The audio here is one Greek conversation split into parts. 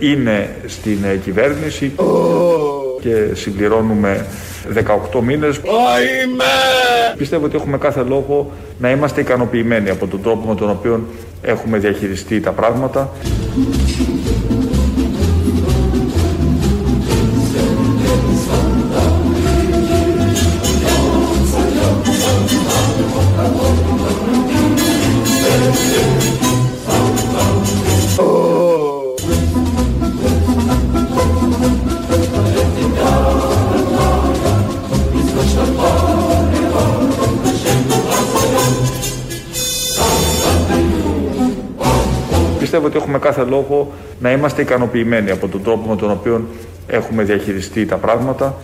είναι στην ε, κυβέρνηση και συμπληρώνουμε 18 μήνες. Πιστεύω ότι έχουμε κάθε λόγο να είμαστε ικανοποιημένοι από τον τρόπο με τον οποίο έχουμε διαχειριστεί τα πράγματα. Κάθε λόγο να είμαστε ικανοποιημένοι από τον τρόπο με τον οποίο έχουμε διαχειριστεί τα πράγματα.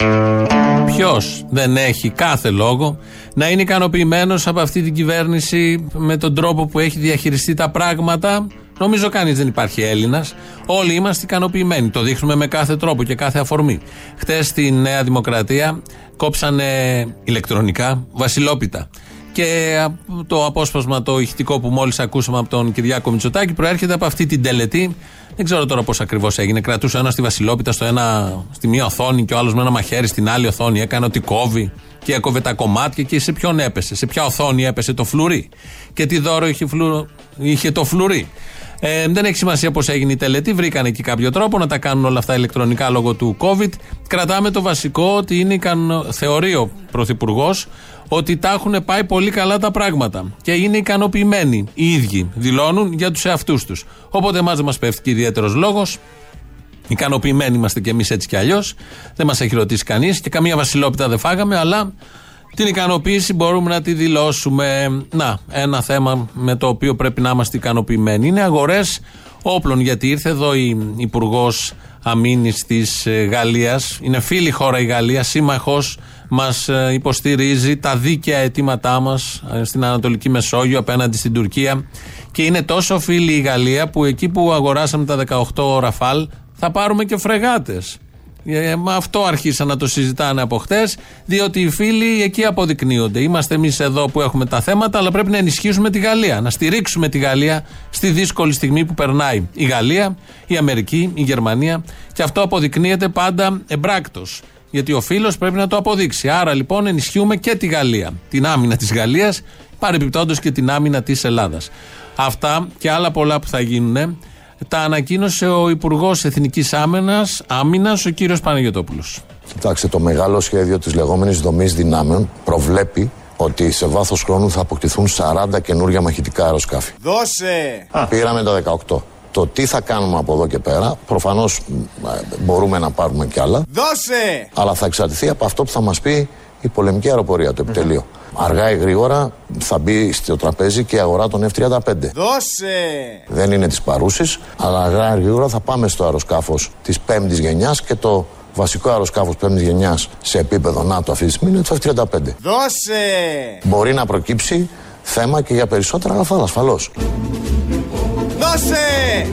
Ποιος δεν έχει κάθε λόγο να είναι ικανοποιημένος από αυτή την κυβέρνηση με τον τρόπο που έχει διαχειριστεί τα πράγματα; Νομίζω κανείς δεν υπάρχει Έλληνας. Όλοι είμαστε ικανοποιημένοι. Το δείχνουμε με κάθε τρόπο και κάθε αφορμή. Χτες στη Νέα Δημοκρατία κόψανε ηλεκτρονικά βασιλόπιτα. Και το απόσπασμα το ηχητικό που μόλις ακούσαμε από τον Κυριάκο Μητσοτάκη προέρχεται από αυτή την τελετή. Δεν ξέρω τώρα πώς ακριβώς έγινε. Κρατούσε ένας στη Βασιλόπιτα στο ένα, στη μία οθόνη και ο άλλος με ένα μαχαίρι στην άλλη οθόνη. Έκανε ότι κόβει και έκοβε τα κομμάτια και σε ποιον έπεσε. Σε ποια οθόνη έπεσε το φλουρί. Και τι δώρο είχε, φλου, είχε το φλουρί. Ε, δεν έχει σημασία πώς έγινε η τελετή. Βρήκαν εκεί κάποιο τρόπο να τα κάνουν όλα αυτά ηλεκτρονικά λόγω του COVID. Κρατάμε το βασικό ότι είναι ικανο... θεωρεί ο Πρωθυπουργός ότι τα έχουν πάει πολύ καλά τα πράγματα. Και είναι ικανοποιημένοι οι ίδιοι. Δηλώνουν για τους εαυτούς τους. Οπότε εμάς δεν μας πέφτει και ιδιαίτερος λόγος. Ικανοποιημένοι είμαστε κι εμείς έτσι κι αλλιώς. Δεν μας έχει ρωτήσει κανείς και καμία βασιλόπιτα δεν φάγαμε, αλλά την ικανοποίηση μπορούμε να τη δηλώσουμε. Να, ένα θέμα με το οποίο πρέπει να είμαστε ικανοποιημένοι. Είναι αγορές όπλων, γιατί ήρθε εδώ η Υπουργός Αμήνης της ε, Γαλλίας. Είναι φίλη χώρα η Γαλλία, σύμμαχος, μας ε, υποστηρίζει τα δίκαια αιτήματά μας ε, στην Ανατολική Μεσόγειο απέναντι στην Τουρκία. Και είναι τόσο φίλη η Γαλλία που εκεί που αγοράσαμε τα 18 ραφάλ θα πάρουμε και φρεγάτες. Ε, αυτό άρχισαν να το συζητάνε από χτες, διότι οι φίλοι εκεί αποδεικνύονται. Είμαστε εμείς εδώ που έχουμε τα θέματα, αλλά πρέπει να ενισχύσουμε τη Γαλλία. Να στηρίξουμε τη Γαλλία στη δύσκολη στιγμή που περνάει η Γαλλία, η Αμερική, η Γερμανία. Και αυτό αποδεικνύεται πάντα εμπράκτος. Γιατί ο φίλος πρέπει να το αποδείξει. Άρα λοιπόν ενισχύουμε και τη Γαλλία. Την άμυνα της Γαλλίας, παρεμπιπτόντως και την άμυνα της Ελλάδας. Αυτά και άλλα πολλά που θα γίνουν τα ανακοίνωσε ο Υπουργός Εθνικής Άμυνας, ο κύριος Παναγιοτόπουλο. Κοιτάξτε, το μεγάλο σχέδιο της λεγόμενης δομής δυνάμεων προβλέπει ότι σε βάθος χρόνου θα αποκτηθούν 40 καινούργια μαχητικά αεροσκάφη. Δώσε! Πήραμε τα 18. Το τι θα κάνουμε από εδώ και πέρα, προφανώς μπορούμε να πάρουμε κι άλλα. Δώσε! Αλλά θα εξαρτηθεί από αυτό που θα μας πει η πολεμική αεροπορία, το επιτελείο. Αργά ή γρήγορα θα μπει στο τραπέζι και η αγορά των F-35. Δώσε! Δεν είναι της παρούσης, αλλά αργά ή γρήγορα θα πάμε στο αεροσκάφος της πέμπτης γενιάς και το βασικό αεροσκάφος πέμπτης γενιάς σε επίπεδο ΝΑΤΟ αυτή τη στιγμή είναι το F-35. Δώσε! Μπορεί να προκύψει θέμα και για περισσότερα αγαθά, ασφαλώς. Δώσε!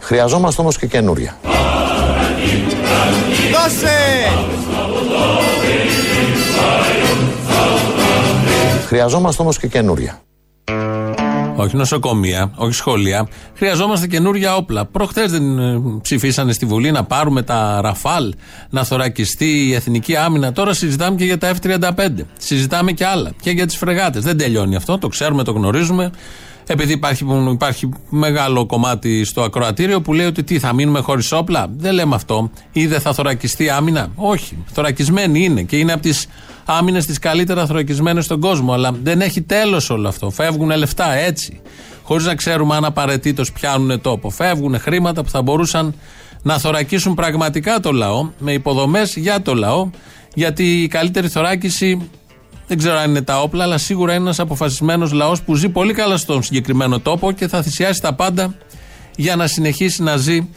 Χρειαζόμαστε όμως και καινούρια. Δώσε! Χρειαζόμαστε όμως και καινούρια. Όχι νοσοκομεία, όχι σχολεία. Χρειαζόμαστε καινούρια όπλα. Προχθές δεν ε, ψηφίσανε στη Βουλή να πάρουμε τα Ραφάλ, να θωρακιστεί η εθνική άμυνα. Τώρα συζητάμε και για τα F-35. Συζητάμε και άλλα. Και για τις φρεγάτες. Δεν τελειώνει αυτό. Το ξέρουμε, το γνωρίζουμε. Επειδή υπάρχει, υπάρχει μεγάλο κομμάτι στο ακροατήριο που λέει ότι τι θα μείνουμε χωρίς όπλα; Δεν λέμε αυτό. Ή δεν θα θωρακιστεί άμυνα; Όχι. Θωρακισμένη είναι και είναι από τις άμυνες τις καλύτερα θωρακισμένες στον κόσμο. Αλλά δεν έχει τέλος όλο αυτό. Φεύγουν λεφτά έτσι. Χωρίς να ξέρουμε αν απαραίτητος πιάνουν τόπο. Φεύγουν χρήματα που θα μπορούσαν να θωρακίσουν πραγματικά το λαό με υποδομές για το λαό. Γιατί η καλύτερη θωράκιση δεν ξέρω αν είναι τα όπλα, αλλά σίγουρα είναι ένας αποφασισμένος λαός που ζει πολύ καλά στον συγκεκριμένο τόπο και θα θυσιάσει τα πάντα για να συνεχίσει να ζει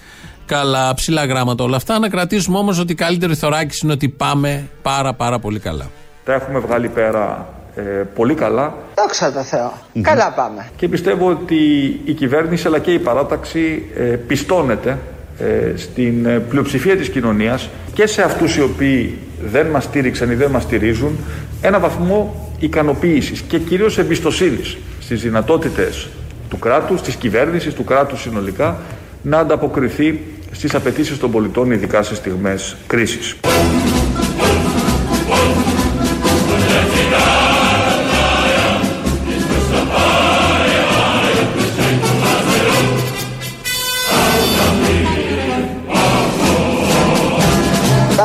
καλά. Ψηλά γράμματα όλα αυτά. Να κρατήσουμε όμως ότι η καλύτερη θωράκιση είναι ότι πάμε πάρα πάρα πολύ καλά. Τα έχουμε βγάλει πέρα ε, πολύ καλά. Δόξα τω Θεώ. Καλά πάμε. Και πιστεύω ότι η κυβέρνηση αλλά και η παράταξη ε, πιστώνεται ε, στην ε, πλειοψηφία της κοινωνίας και σε αυτούς οι οποίοι δεν μας στήριξαν ή δεν μας στηρίζουν ένα βαθμό ικανοποίησης και κυρίως εμπιστοσύνης στις δυνατότητες του κράτους, της κυβέρνησης, του κράτους συνολικά να ανταποκριθεί στις απαιτήσεις των πολιτών ειδικά σε στιγμές κρίσης.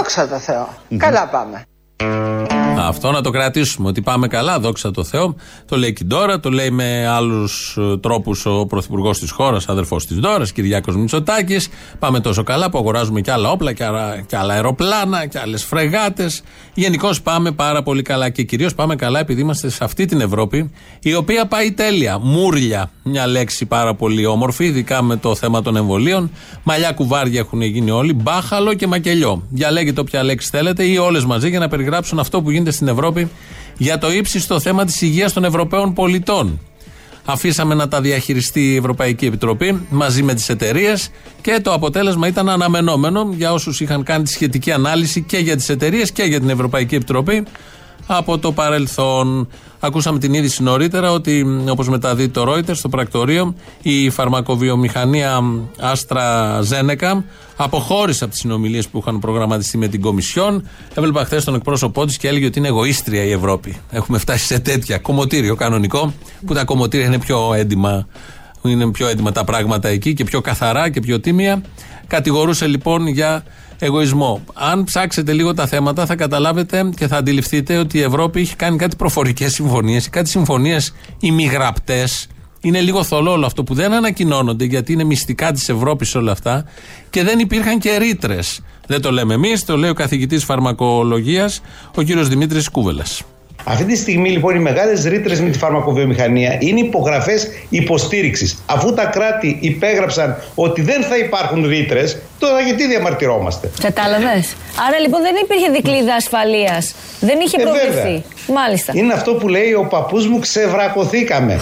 Δόξα τω Θεώ. Καλά πάμε. Αυτό να το κρατήσουμε. Ότι πάμε καλά, δόξα τω Θεώ. Το λέει και η Ντόρα, το λέει με άλλους τρόπους ο πρωθυπουργός της χώρας, αδερφός της Ντόρας, Κυριάκος Μητσοτάκης. Πάμε τόσο καλά που αγοράζουμε και άλλα όπλα και άλλα, και άλλα αεροπλάνα και άλλες φρεγάτες. Γενικώς πάμε πάρα πολύ καλά και κυρίως πάμε καλά επειδή είμαστε σε αυτή την Ευρώπη η οποία πάει τέλεια. Μούρλια, μια λέξη πάρα πολύ όμορφη, ειδικά με το θέμα των εμβολίων. Μαλλιά κουβάρια έχουν γίνει όλοι, μπάχαλο και μακελιό. Διαλέγετε όποια λέξη θέλετε ή όλες μαζί για να περιγράψουν αυτό που γίνεται στην Ευρώπη για το ύψιστο θέμα της υγείας των Ευρωπαίων πολιτών. Αφήσαμε να τα διαχειριστεί η Ευρωπαϊκή Επιτροπή μαζί με τις εταιρείες και το αποτέλεσμα ήταν αναμενόμενο για όσους είχαν κάνει τη σχετική ανάλυση και για τις εταιρείες και για την Ευρωπαϊκή Επιτροπή από το παρελθόν. Ακούσαμε την είδηση νωρίτερα ότι, όπως μεταδίδει το Reuters, στο πρακτορείο, η φαρμακοβιομηχανία Άστρα Ζένεκα αποχώρησε από τις συνομιλίες που είχαν προγραμματιστεί με την Κομισιόν. Έβλεπα χθες τον εκπρόσωπό της και έλεγε ότι είναι εγωίστρια η Ευρώπη. Έχουμε φτάσει σε τέτοια. Κομμωτήριο κανονικό, που τα κομμωτήρια είναι πιο έντιμα. Είναι πιο έντιμα τα πράγματα εκεί και πιο καθαρά και πιο τίμια. Κατηγορούσε λοιπόν για εγωισμό. Αν ψάξετε λίγο τα θέματα, θα καταλάβετε και θα αντιληφθείτε ότι η Ευρώπη έχει κάνει κάτι προφορικές συμφωνίες, κάτι συμφωνίες ημιγραπτές. Είναι λίγο θολό όλο αυτό που δεν ανακοινώνονται γιατί είναι μυστικά της Ευρώπης όλα αυτά και δεν υπήρχαν και ρήτρες. Δεν το λέμε εμείς, το λέει ο καθηγητής φαρμακολογίας, ο κύριος Δημήτρης Κούβελας. Αυτή τη στιγμή λοιπόν οι μεγάλες ρήτρες με τη φαρμακοβιομηχανία είναι υπογραφές υποστήριξης. Αφού τα κράτη υπέγραψαν ότι δεν θα υπάρχουν ρήτρες, τώρα γιατί διαμαρτυρόμαστε; Κατάλαβες. Άρα λοιπόν δεν υπήρχε δικλίδα ασφαλείας. Δεν είχε Ε, προβληθεί. βέβαια. Μάλιστα. Είναι αυτό που λέει ο παππούς μου ξεβρακωθήκαμε.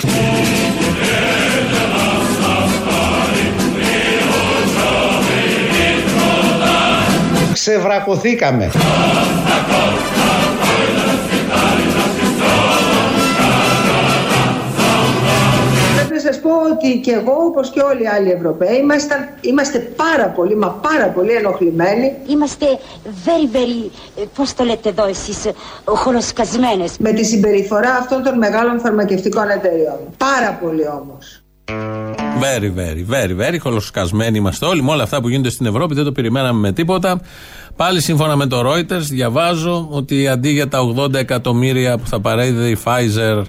Ξεβρακωθήκαμε. Σας πω ότι και εγώ όπως και όλοι οι άλλοι Ευρωπαίοι είμαστε, είμαστε πάρα πολύ, μα πάρα πολύ ενοχλημένοι Είμαστε very, very, ε, πώς το λέτε εδώ εσείς, ε, χολοσκασμένες. με τη συμπεριφορά αυτών των μεγάλων φαρμακευτικών εταιριών. Πάρα πολύ όμως. Very, very, very, very. Χολοσκασμένοι είμαστε όλοι με όλα αυτά που γίνονται στην Ευρώπη. Δεν το περιμέναμε με τίποτα. Πάλι σύμφωνα με το Reuters, διαβάζω ότι αντί για τα 80 εκατομμύρια που θα παρέδιδε η Pfizer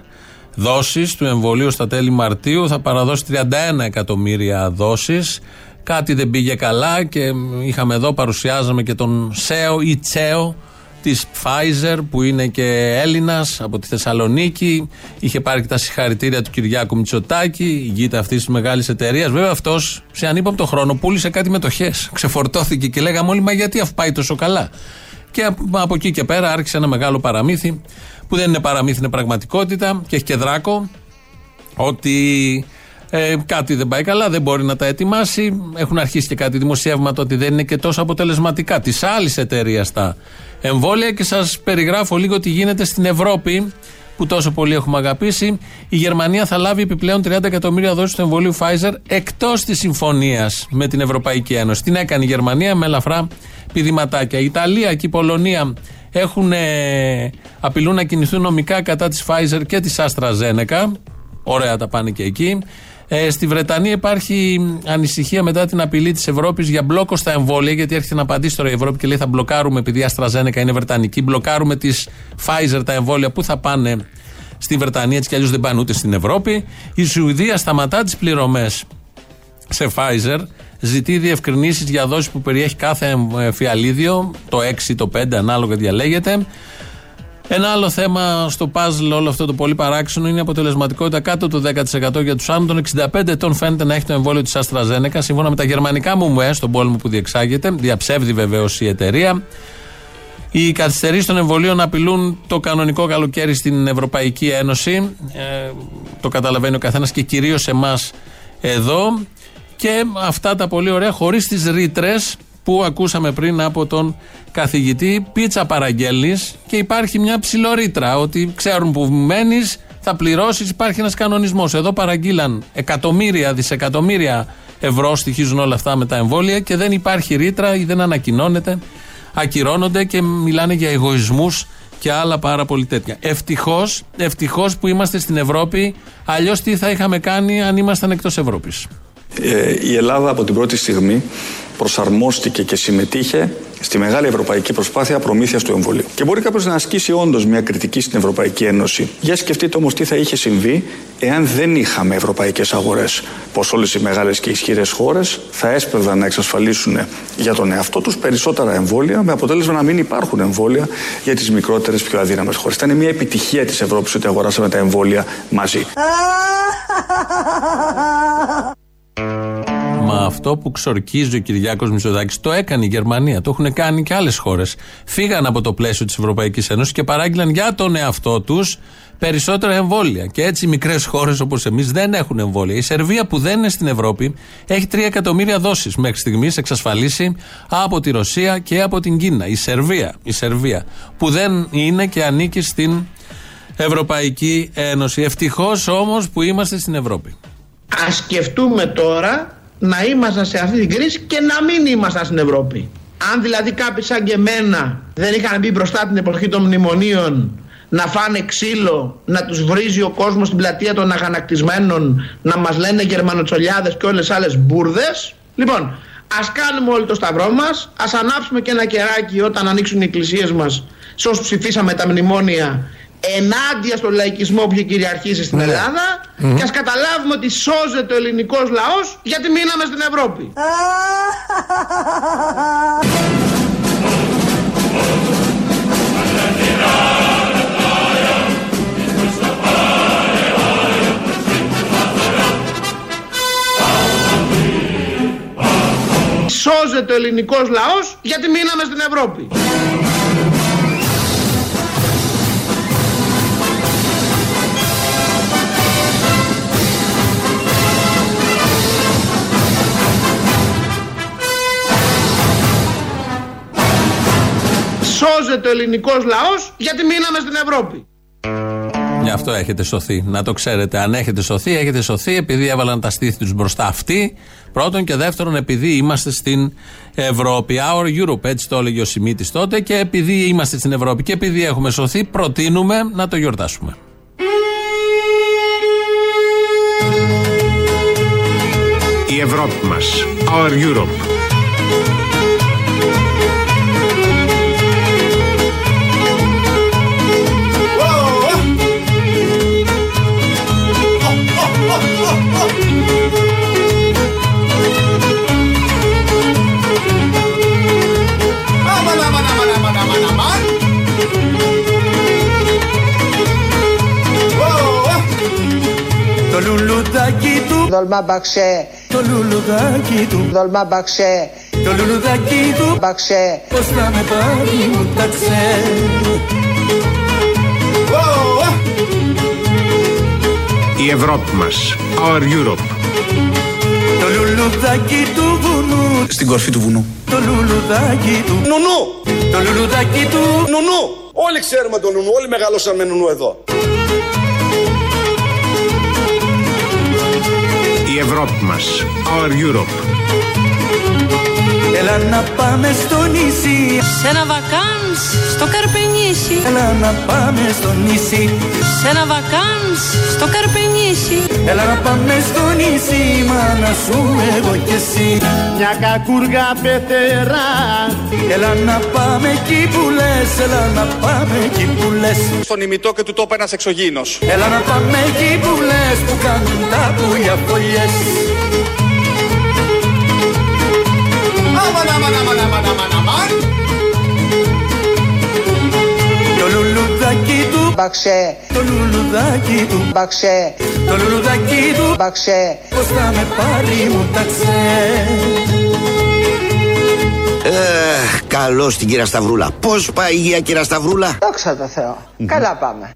δόσεις του εμβολίου στα τέλη Μαρτίου, θα παραδώσει 31 εκατομμύρια δόσεις. Κάτι δεν πήγε καλά και είχαμε εδώ, παρουσιάζαμε και τον ΣΕΟ ή ΤΣΕΟ της Pfizer που είναι και Έλληνας από τη Θεσσαλονίκη. Είχε πάρει και τα συγχαρητήρια του Κυριάκου Μητσοτάκη, ηγείται αυτής της μεγάλης εταιρείας. Βέβαια αυτός σε ανύποπτο χρόνο πούλησε κάτι μετοχέ. Ξεφορτώθηκε και λέγαμε όλοι, μα γιατί αφού πάει τόσο καλά; Και από- από εκεί και πέρα άρχισε ένα μεγάλο παραμύθι που δεν είναι παραμύθι, είναι πραγματικότητα και έχει και δράκο ότι ε, κάτι δεν πάει καλά, δεν μπορεί να τα ετοιμάσει. Έχουν αρχίσει και κάτι δημοσιεύματα ότι δεν είναι και τόσο αποτελεσματικά τη άλλη εταιρεία τα εμβόλια και σας περιγράφω λίγο τι γίνεται στην Ευρώπη που τόσο πολύ έχουμε αγαπήσει. Η Γερμανία θα λάβει επιπλέον 30 εκατομμύρια δόσεις του εμβολίου Pfizer εκτός της συμφωνίας με την Ευρωπαϊκή Ένωση. Την έκανε η Γερμανία με ελαφρά πηδηματάκια. Η Ιταλία και η Πολωνία έχουν, ε, απειλούν να κινηθούν νομικά κατά της Pfizer και της AstraZeneca. Ωραία τα πάνε και εκεί. Ε, στη Βρετανία υπάρχει ανησυχία μετά την απειλή της Ευρώπης για μπλόκο στα εμβόλια, γιατί έρχεται να απαντήσει τώρα η Ευρώπη και λέει θα μπλοκάρουμε, επειδή η AstraZeneca είναι Βρετανική, μπλοκάρουμε της Pfizer τα εμβόλια που θα πάνε στη Βρετανία, έτσι κι αλλιώς δεν πάνε ούτε στην Ευρώπη. Η Σουηδία σταματά τις πληρωμές σε Pfizer, ζητεί διευκρινήσεις για δόσεις που περιέχει κάθε ε, φιαλίδιο, το 6 ή το 5, ανάλογα διαλέγεται. Ένα άλλο θέμα στο puzzle όλο αυτό το πολύ παράξενο είναι η αποτελεσματικότητα κάτω του 10% για τους άνω των 65 ετών φαίνεται να έχει το εμβόλιο της AstraZeneca. Σύμφωνα με τα γερμανικά μου μουέ στον πόλεμο που διεξάγεται, διαψεύδει βεβαίως η εταιρεία. Οι καθυστερήσεις των εμβολίων απειλούν το κανονικό καλοκαίρι στην Ευρωπαϊκή Ένωση. Ε, το καταλαβαίνει ο καθένας και κυρίως εμάς εδώ. Και αυτά τα πολύ ωραία, χωρίς τις ρήτρες που ακούσαμε πριν από τον καθηγητή. Πίτσα παραγγέλνεις και υπάρχει μια ψιλορίτρα ότι ξέρουν που μένεις, θα πληρώσεις, υπάρχει ένας κανονισμός. Εδώ παραγγείλαν εκατομμύρια, δισεκατομμύρια ευρώ, στοιχίζουν όλα αυτά με τα εμβόλια και δεν υπάρχει ρήτρα ή δεν ανακοινώνεται, ακυρώνονται και μιλάνε για εγωισμούς και άλλα πάρα πολύ τέτοια. Ευτυχώς ευτυχώς που είμαστε στην Ευρώπη, αλλιώς τι θα είχαμε κάνει αν ήμασταν εκτός Ευρώπης. Ε, η Ελλάδα από την πρώτη στιγμή προσαρμόστηκε και συμμετείχε στη μεγάλη ευρωπαϊκή προσπάθεια προμήθειας του εμβολίου. Και μπορεί κάποιος να ασκήσει όντως μια κριτική στην Ευρωπαϊκή Ένωση. Για σκεφτείτε όμως τι θα είχε συμβεί εάν δεν είχαμε ευρωπαϊκές αγορές. Πως όλες οι μεγάλες και ισχυρές χώρες θα έσπευδαν να εξασφαλίσουν για τον εαυτό τους περισσότερα εμβόλια, με αποτέλεσμα να μην υπάρχουν εμβόλια για τις μικρότερες, πιο αδύναμες χώρες. Ήταν μια επιτυχία της Ευρώπης ότι αγοράσαμε τα εμβόλια μαζί. Μα αυτό που ξορκίζει ο Κυριάκος Μητσοδάκης το έκανε η Γερμανία, το έχουν κάνει και άλλες χώρες. Φύγαν από το πλαίσιο της Ευρωπαϊκής Ένωσης και παράγγειλαν για τον εαυτό τους περισσότερα εμβόλια. Και έτσι μικρές χώρες όπως εμείς δεν έχουν εμβόλια. Η Σερβία που δεν είναι στην Ευρώπη έχει 3 εκατομμύρια δόσεις μέχρι στιγμής εξασφαλίσει από τη Ρωσία και από την Κίνα. Η Σερβία, η Σερβία που δεν είναι και ανήκει στην Ευρωπαϊκή Ένωση. Ευτυχώς όμως που είμαστε στην Ευρώπη. Α σκεφτούμε τώρα να ήμασταν σε αυτή την κρίση και να μην ήμασταν στην Ευρώπη. Αν δηλαδή κάποιοι σαν και εμένα δεν είχαν μπει μπροστά την εποχή των μνημονίων να φάνε ξύλο, να τους βρίζει ο κόσμος στην πλατεία των αγανακτισμένων, να μας λένε γερμανοτσολιάδες και όλες άλλες μπουρδες. Λοιπόν, ας κάνουμε όλοι το σταυρό μας, ας ανάψουμε και ένα κεράκι όταν ανοίξουν οι εκκλησίες μας σε όσους ψηφίσαμε τα μνημόνια ενάντια στον λαϊκισμό που είχε κυριαρχήσει στην Ελλάδα και ας καταλάβουμε ότι σώζεται ο ελληνικός λαός γιατί μείναμε στην Ευρώπη. Σώζεται ο ελληνικός λαός γιατί μείναμε στην Ευρώπη. Σώζεται ο ελληνικός λαός γιατί μείναμε στην Ευρώπη. Γι' αυτό έχετε σωθεί. Να το ξέρετε. Αν έχετε σωθεί, έχετε σωθεί επειδή έβαλαν τα στήθη τους μπροστά αυτοί. Πρώτον και δεύτερον, επειδή είμαστε στην Ευρώπη. Our Europe, έτσι το έλεγε ο Σιμίτης τότε. Και επειδή είμαστε στην Ευρώπη και επειδή έχουμε σωθεί, προτείνουμε να το γιορτάσουμε. Η Ευρώπη μας. Our Europe. Το λουλουδάκι του Δολμά μπαξέ Το λουλουδάκι του Δολμά μπαξέ Το λουλουδάκι του Μπαξέ Πώς θα με πάρει μου τα Η Ευρώπη μας. Our Europe. Το λουλουδάκι του βουνού Στην κορφή του βουνού. Το λουλουδάκι του Νουνού! Το λουλουδάκι του Νουνού! Όλοι ξέρουμε τον νουνού, όλοι μεγαλώσαμε με νουνού εδώ. Η Ευρώπη μας. Our Europe. Έλα να πάμε στο νησί. Σε ένα βακάνς στο Καρπενήσι. Έλα να πάμε στο νησί. Σε ένα βακάνς στο Καρπενήσι. Έλα να πάμε στο νησί Μάνα σου εγώ κι εσύ. Μια κακούργα πεθερά. Έλα να πάμε εκεί που λες Έλα να πάμε εκεί που λες. Στον ημιτό και του τόπου ένας εξωγήινος. Έλα να πάμε εκεί που λες Που κάνουν τα πουλιά φωλιές Αμαν, αμαν, αμαν, αμαν, αμαν, αμαν. Το λουλουδάκι του. Μπαξέ Το λουλουδάκι του. Μπαξέ Το λουλουδάκι του. Μπαξέ Πώς θα με πάρει μου τα Ε, καλώς την κυρία Σταυρούλα. Πώς πάει η υγεία, κυρία Σταυρούλα; Δόξα τω Θεώ. Καλά πάμε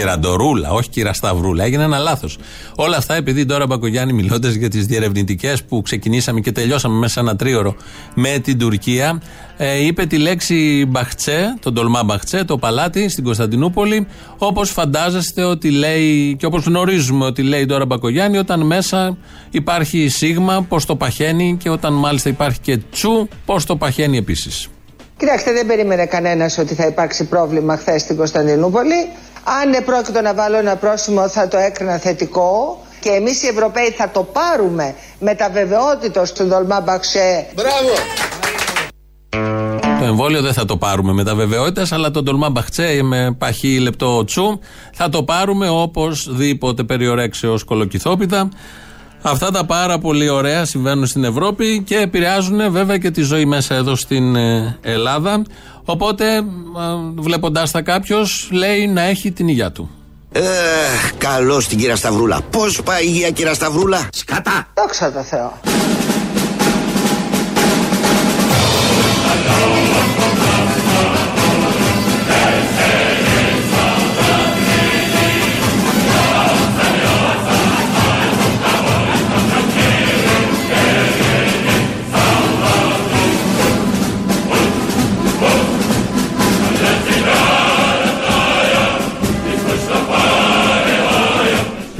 Κυραντορούλα, όχι κυρασταυρούλα. Έγινε ένα λάθος. Όλα αυτά επειδή τώρα Μπακογιάννη, μιλώντας για τις διερευνητικές που ξεκινήσαμε και τελειώσαμε μέσα ένα τρίωρο με την Τουρκία, ε, είπε τη λέξη Μπαχτσέ, τον τολμά Μπαχτσέ, το παλάτι στην Κωνσταντινούπολη, όπως φαντάζεστε ότι λέει και όπως γνωρίζουμε ότι λέει τώρα Μπακογιάννη, όταν μέσα υπάρχει σίγμα, πώς το παχαίνει και όταν μάλιστα υπάρχει και τσου, πώς το παχαίνει επίσης. Κοιτάξτε, δεν περίμενε κανένας ότι θα υπάρξει πρόβλημα χθες στην Κωνσταντινούπολη. Αν πρόκειται να βάλω ένα πρόσημο, θα το έκρινα θετικό. Και εμείς οι Ευρωπαίοι θα το πάρουμε με τα βεβαιότητα στον Δολμά Μπαξέ. Μπράβο! Το εμβόλιο δεν θα το πάρουμε με τα βεβαιότητας, αλλά τον τολμά μπαχτσέ με παχύ λεπτό τσου θα το πάρουμε οπωσδήποτε περιορέξεως κολοκυθόπιτα. Αυτά τα πάρα πολύ ωραία συμβαίνουν στην Ευρώπη και επηρεάζουν βέβαια και τη ζωή μέσα εδώ στην ε, Ελλάδα. Οπότε, βλέποντάς τα κάποιος, λέει να έχει την υγεία του. Ε, καλώς την κυρία Σταυρούλα. Πώς πάει η υγεία, κυρία Σταυρούλα; Σκατά! Δόξα τω Θεώ.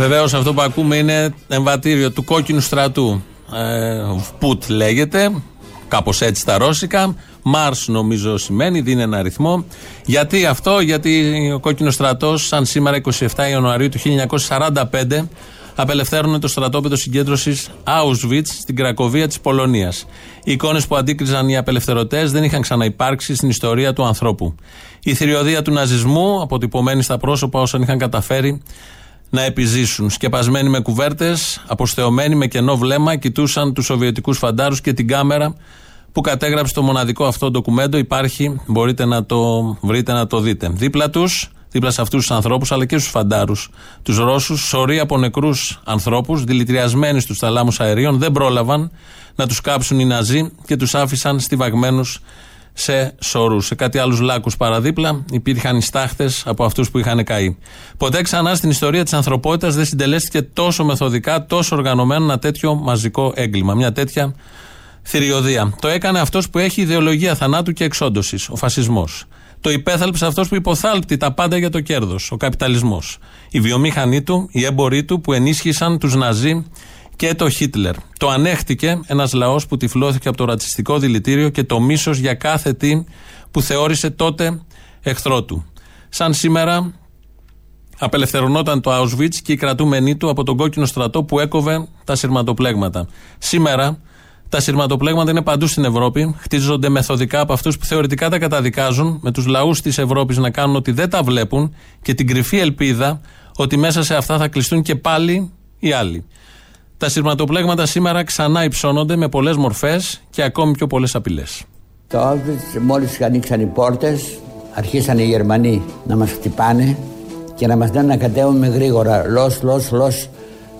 Βεβαίως αυτό που ακούμε είναι εμβατήριο του κόκκινου στρατού. Ε, Πουτ λέγεται, κάπως έτσι στα ρώσικα. Μάρς νομίζω σημαίνει, δίνει ένα αριθμό. Γιατί αυτό, γιατί ο κόκκινος στρατός, σαν σήμερα 27 Ιανουαρίου του 1945, απελευθέρωνε το στρατόπεδο συγκέντρωσης Auschwitz στην Κρακοβία της Πολωνίας. Οι εικόνες που αντίκριζαν οι απελευθερωτές δεν είχαν ξαναυπάρξει στην ιστορία του ανθρώπου. Η θηριωδία του ναζισμού, αποτυπωμένη στα πρόσωπα όσων είχαν καταφέρει να επιζήσουν. Σκεπασμένοι με κουβέρτες, αποστεωμένοι με κενό βλέμμα, κοιτούσαν τους Σοβιετικούς φαντάρους και την κάμερα που κατέγραψε το μοναδικό αυτό ντοκουμέντο. Υπάρχει, μπορείτε να το βρείτε, να το δείτε. Δίπλα τους, δίπλα σε αυτούς τους ανθρώπους, αλλά και στους φαντάρους, τους Ρώσους, σωροί από νεκρούς ανθρώπους, δηλητριασμένοι στους θαλάμους αερίων, δεν πρόλαβαν να τους κάψουν οι Ναζί και τους άφησαν στιβαγμένους σε σωρούς. Σε κάτι άλλους λάκους παραδίπλα υπήρχαν οι στάχτες από αυτούς που είχαν καεί. Ποτέ ξανά στην ιστορία της ανθρωπότητας δεν συντελέστηκε τόσο μεθοδικά, τόσο οργανωμένο ένα τέτοιο μαζικό έγκλημα. Μια τέτοια θηριωδία. Το έκανε αυτός που έχει ιδεολογία θανάτου και εξόντωσης, ο φασισμός. Το υπέθαλψε αυτός που υποθάλπτει τα πάντα για το κέρδος, ο καπιταλισμός. Οι βιομήχανοί του, οι έμποροι του που ενίσχυσαν τους Ναζί και το Χίτλερ. Το ανέχτηκε ένας λαός που τυφλώθηκε από το ρατσιστικό δηλητήριο και το μίσος για κάθε τι που θεώρησε τότε εχθρό του. Σαν σήμερα απελευθερωνόταν το Auschwitz και οι κρατούμενοι του από τον κόκκινο στρατό που έκοβε τα σειρματοπλέγματα. Σήμερα τα σειρματοπλέγματα είναι παντού στην Ευρώπη. Χτίζονται μεθοδικά από αυτούς που θεωρητικά τα καταδικάζουν, με τους λαούς της Ευρώπης να κάνουν ότι δεν τα βλέπουν και την κρυφή ελπίδα ότι μέσα σε αυτά θα κλειστούν και πάλι οι άλλοι. Τα σειρματοπλέγματα σήμερα ξανά υψώνονται με πολλές μορφές και ακόμη πιο πολλές απειλές. Το Auschwitz μόλις ανοίξαν οι πόρτες, αρχίσαν οι Γερμανοί να μας χτυπάνε και να μας λένε να κατέβουμε γρήγορα. Λος, λος, λος,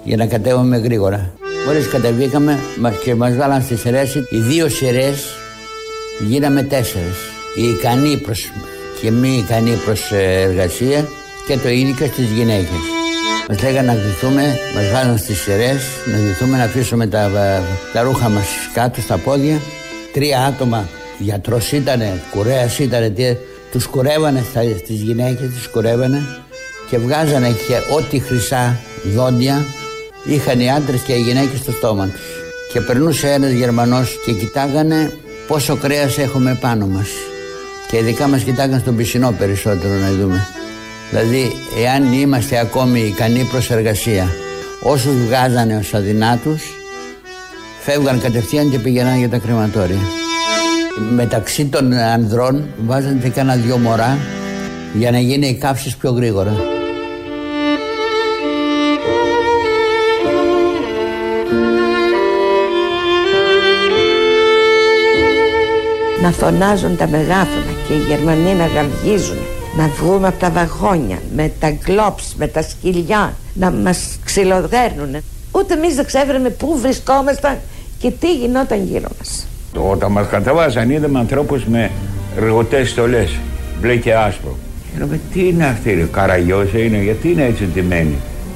για να κατέβουμε γρήγορα. Μόλις κατεβήκαμε και μας βάλαν στη σειρέ, οι δύο σειρές γίναμε τέσσερι. Οι ικανοί προς, και μη ικανοί προς ε, εργασία και το ίδιο και στι γυναίκε. Μας λέγανε να ντυθούμε, μας βάζαν στις σειρές, να ντυθούμε, να αφήσουμε τα, τα ρούχα μας κάτω στα πόδια. Τρία άτομα, γιατρός ήταν, κουρέας ήταν, τους κουρεύανε στις γυναίκες, τις κουρεύανε και βγάζανε και ό,τι χρυσά δόντια είχαν οι άντρες και οι γυναίκες στο στόμα τους. Και περνούσε ένας Γερμανός και κοιτάγανε πόσο κρέας έχουμε πάνω μας. Και ειδικά μας κοιτάγανε στον πισινό περισσότερο να δούμε. Δηλαδή, εάν είμαστε ακόμη ικανοί προς εργασία, όσους βγάζανε ως αδυνάτους, φεύγαν κατευθείαν και πηγαίναν για τα κρεματόρια. Μεταξύ των ανδρών βάζανε και κάνα δυο μωρά για να γίνει οι κάψεις πιο γρήγορα. Να φωνάζουν τα μεγάφωνα και οι Γερμανοί να γαυγίζουν να βγούμε από τα βαγόνια με τα γκλόψ, με τα σκυλιά να μας ξυλοδέρνουν ούτε εμείς δεν ξέρουμε πού βρισκόμασταν και τι γινόταν γύρω μας Όταν μας κατεβάζαν είδαμε ανθρώπους με ρηγωτές στολές μπλε και άσπρο Λέμε, τι είναι αυτή, ρε, καραγιώσα είναι, γιατί είναι έτσι τιμένη.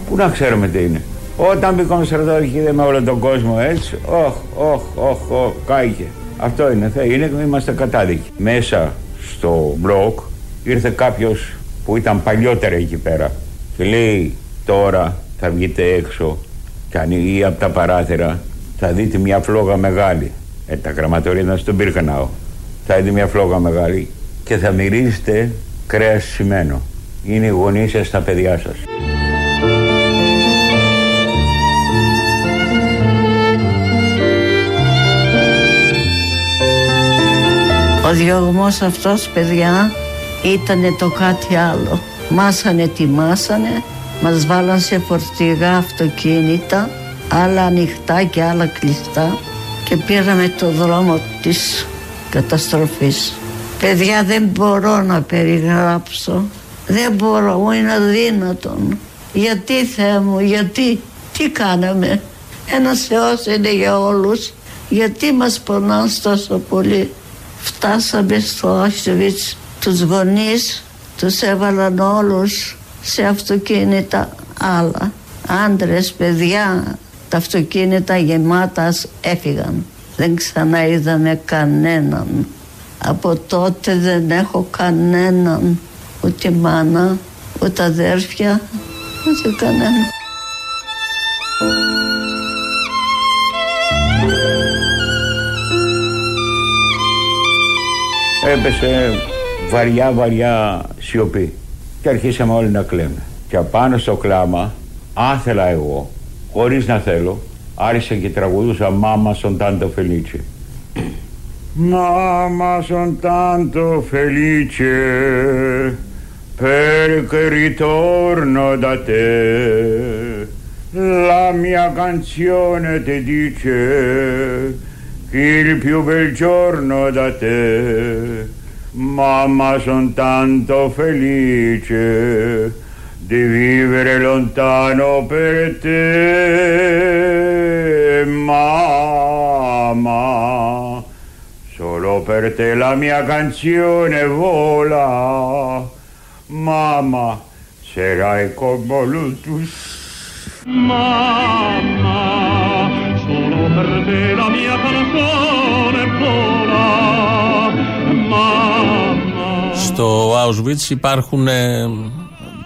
Πού να ξέρουμε τι είναι; Όταν μπήκαμε στρατό με όλο τον κόσμο έτσι, όχ, όχ, όχ, όχ, κάηκε. Αυτό είναι, θα είναι, είμαστε κατάδικοι. Μέσα στο μπλοκ ήρθε κάποιος που ήταν παλιότερα εκεί πέρα και λέει τώρα θα βγείτε έξω και ανοίγει από τα παράθυρα θα δείτε μια φλόγα μεγάλη. Ε, τα γραμματορία ήταν στον Πύρκαναο. Θα δείτε μια φλόγα μεγάλη και θα μυρίζετε κρέας σημαίνω. Είναι οι γονείς σας τα παιδιά σας. Ο διωγμός αυτός παιδιά ήταν το κάτι άλλο. Μας ανετοιμάσανε, μας βάλαν σε φορτηγά αυτοκίνητα, άλλα ανοιχτά και άλλα κλειστά και πήραμε το δρόμο της καταστροφής. Παιδιά δεν μπορώ να περιγράψω, δεν μπορώ, μου είναι αδύνατον. Γιατί Θεέ μου, γιατί, τι κάναμε; Ένας Θεός είναι για όλους, γιατί μας πονάνε τόσο πολύ; Φτάσαμε στο Auschwitz, τους γονείς τους έβαλαν όλους σε αυτοκίνητα άλλα. Άντρες, παιδιά, τα αυτοκίνητα γεμάτα έφυγαν. Δεν ξανά είδαμε κανέναν. Από τότε δεν έχω κανέναν, ούτε μάνα, ούτε αδέρφια, ούτε κανένα. Έπεσε βαριά βαριά σιωπή και αρχίσαμε όλοι να κλαίμε. Και απάνω στο κλάμα άθελα εγώ χωρίς να θέλω, άρχισε και τραγουδούσα «Μάμα son tanto felice». Mamma son tanto felice perché ritorno da te. La mia canzone ti dice che il più bel giorno da te. Mamma son tanto felice di vivere lontano per te, mamma. Solo per te la mia canzone vola, mamma, sarai come l'utus. Mamma, solo per te la mia canzone mamma. Στο Auschwitz υπάρχουν ε,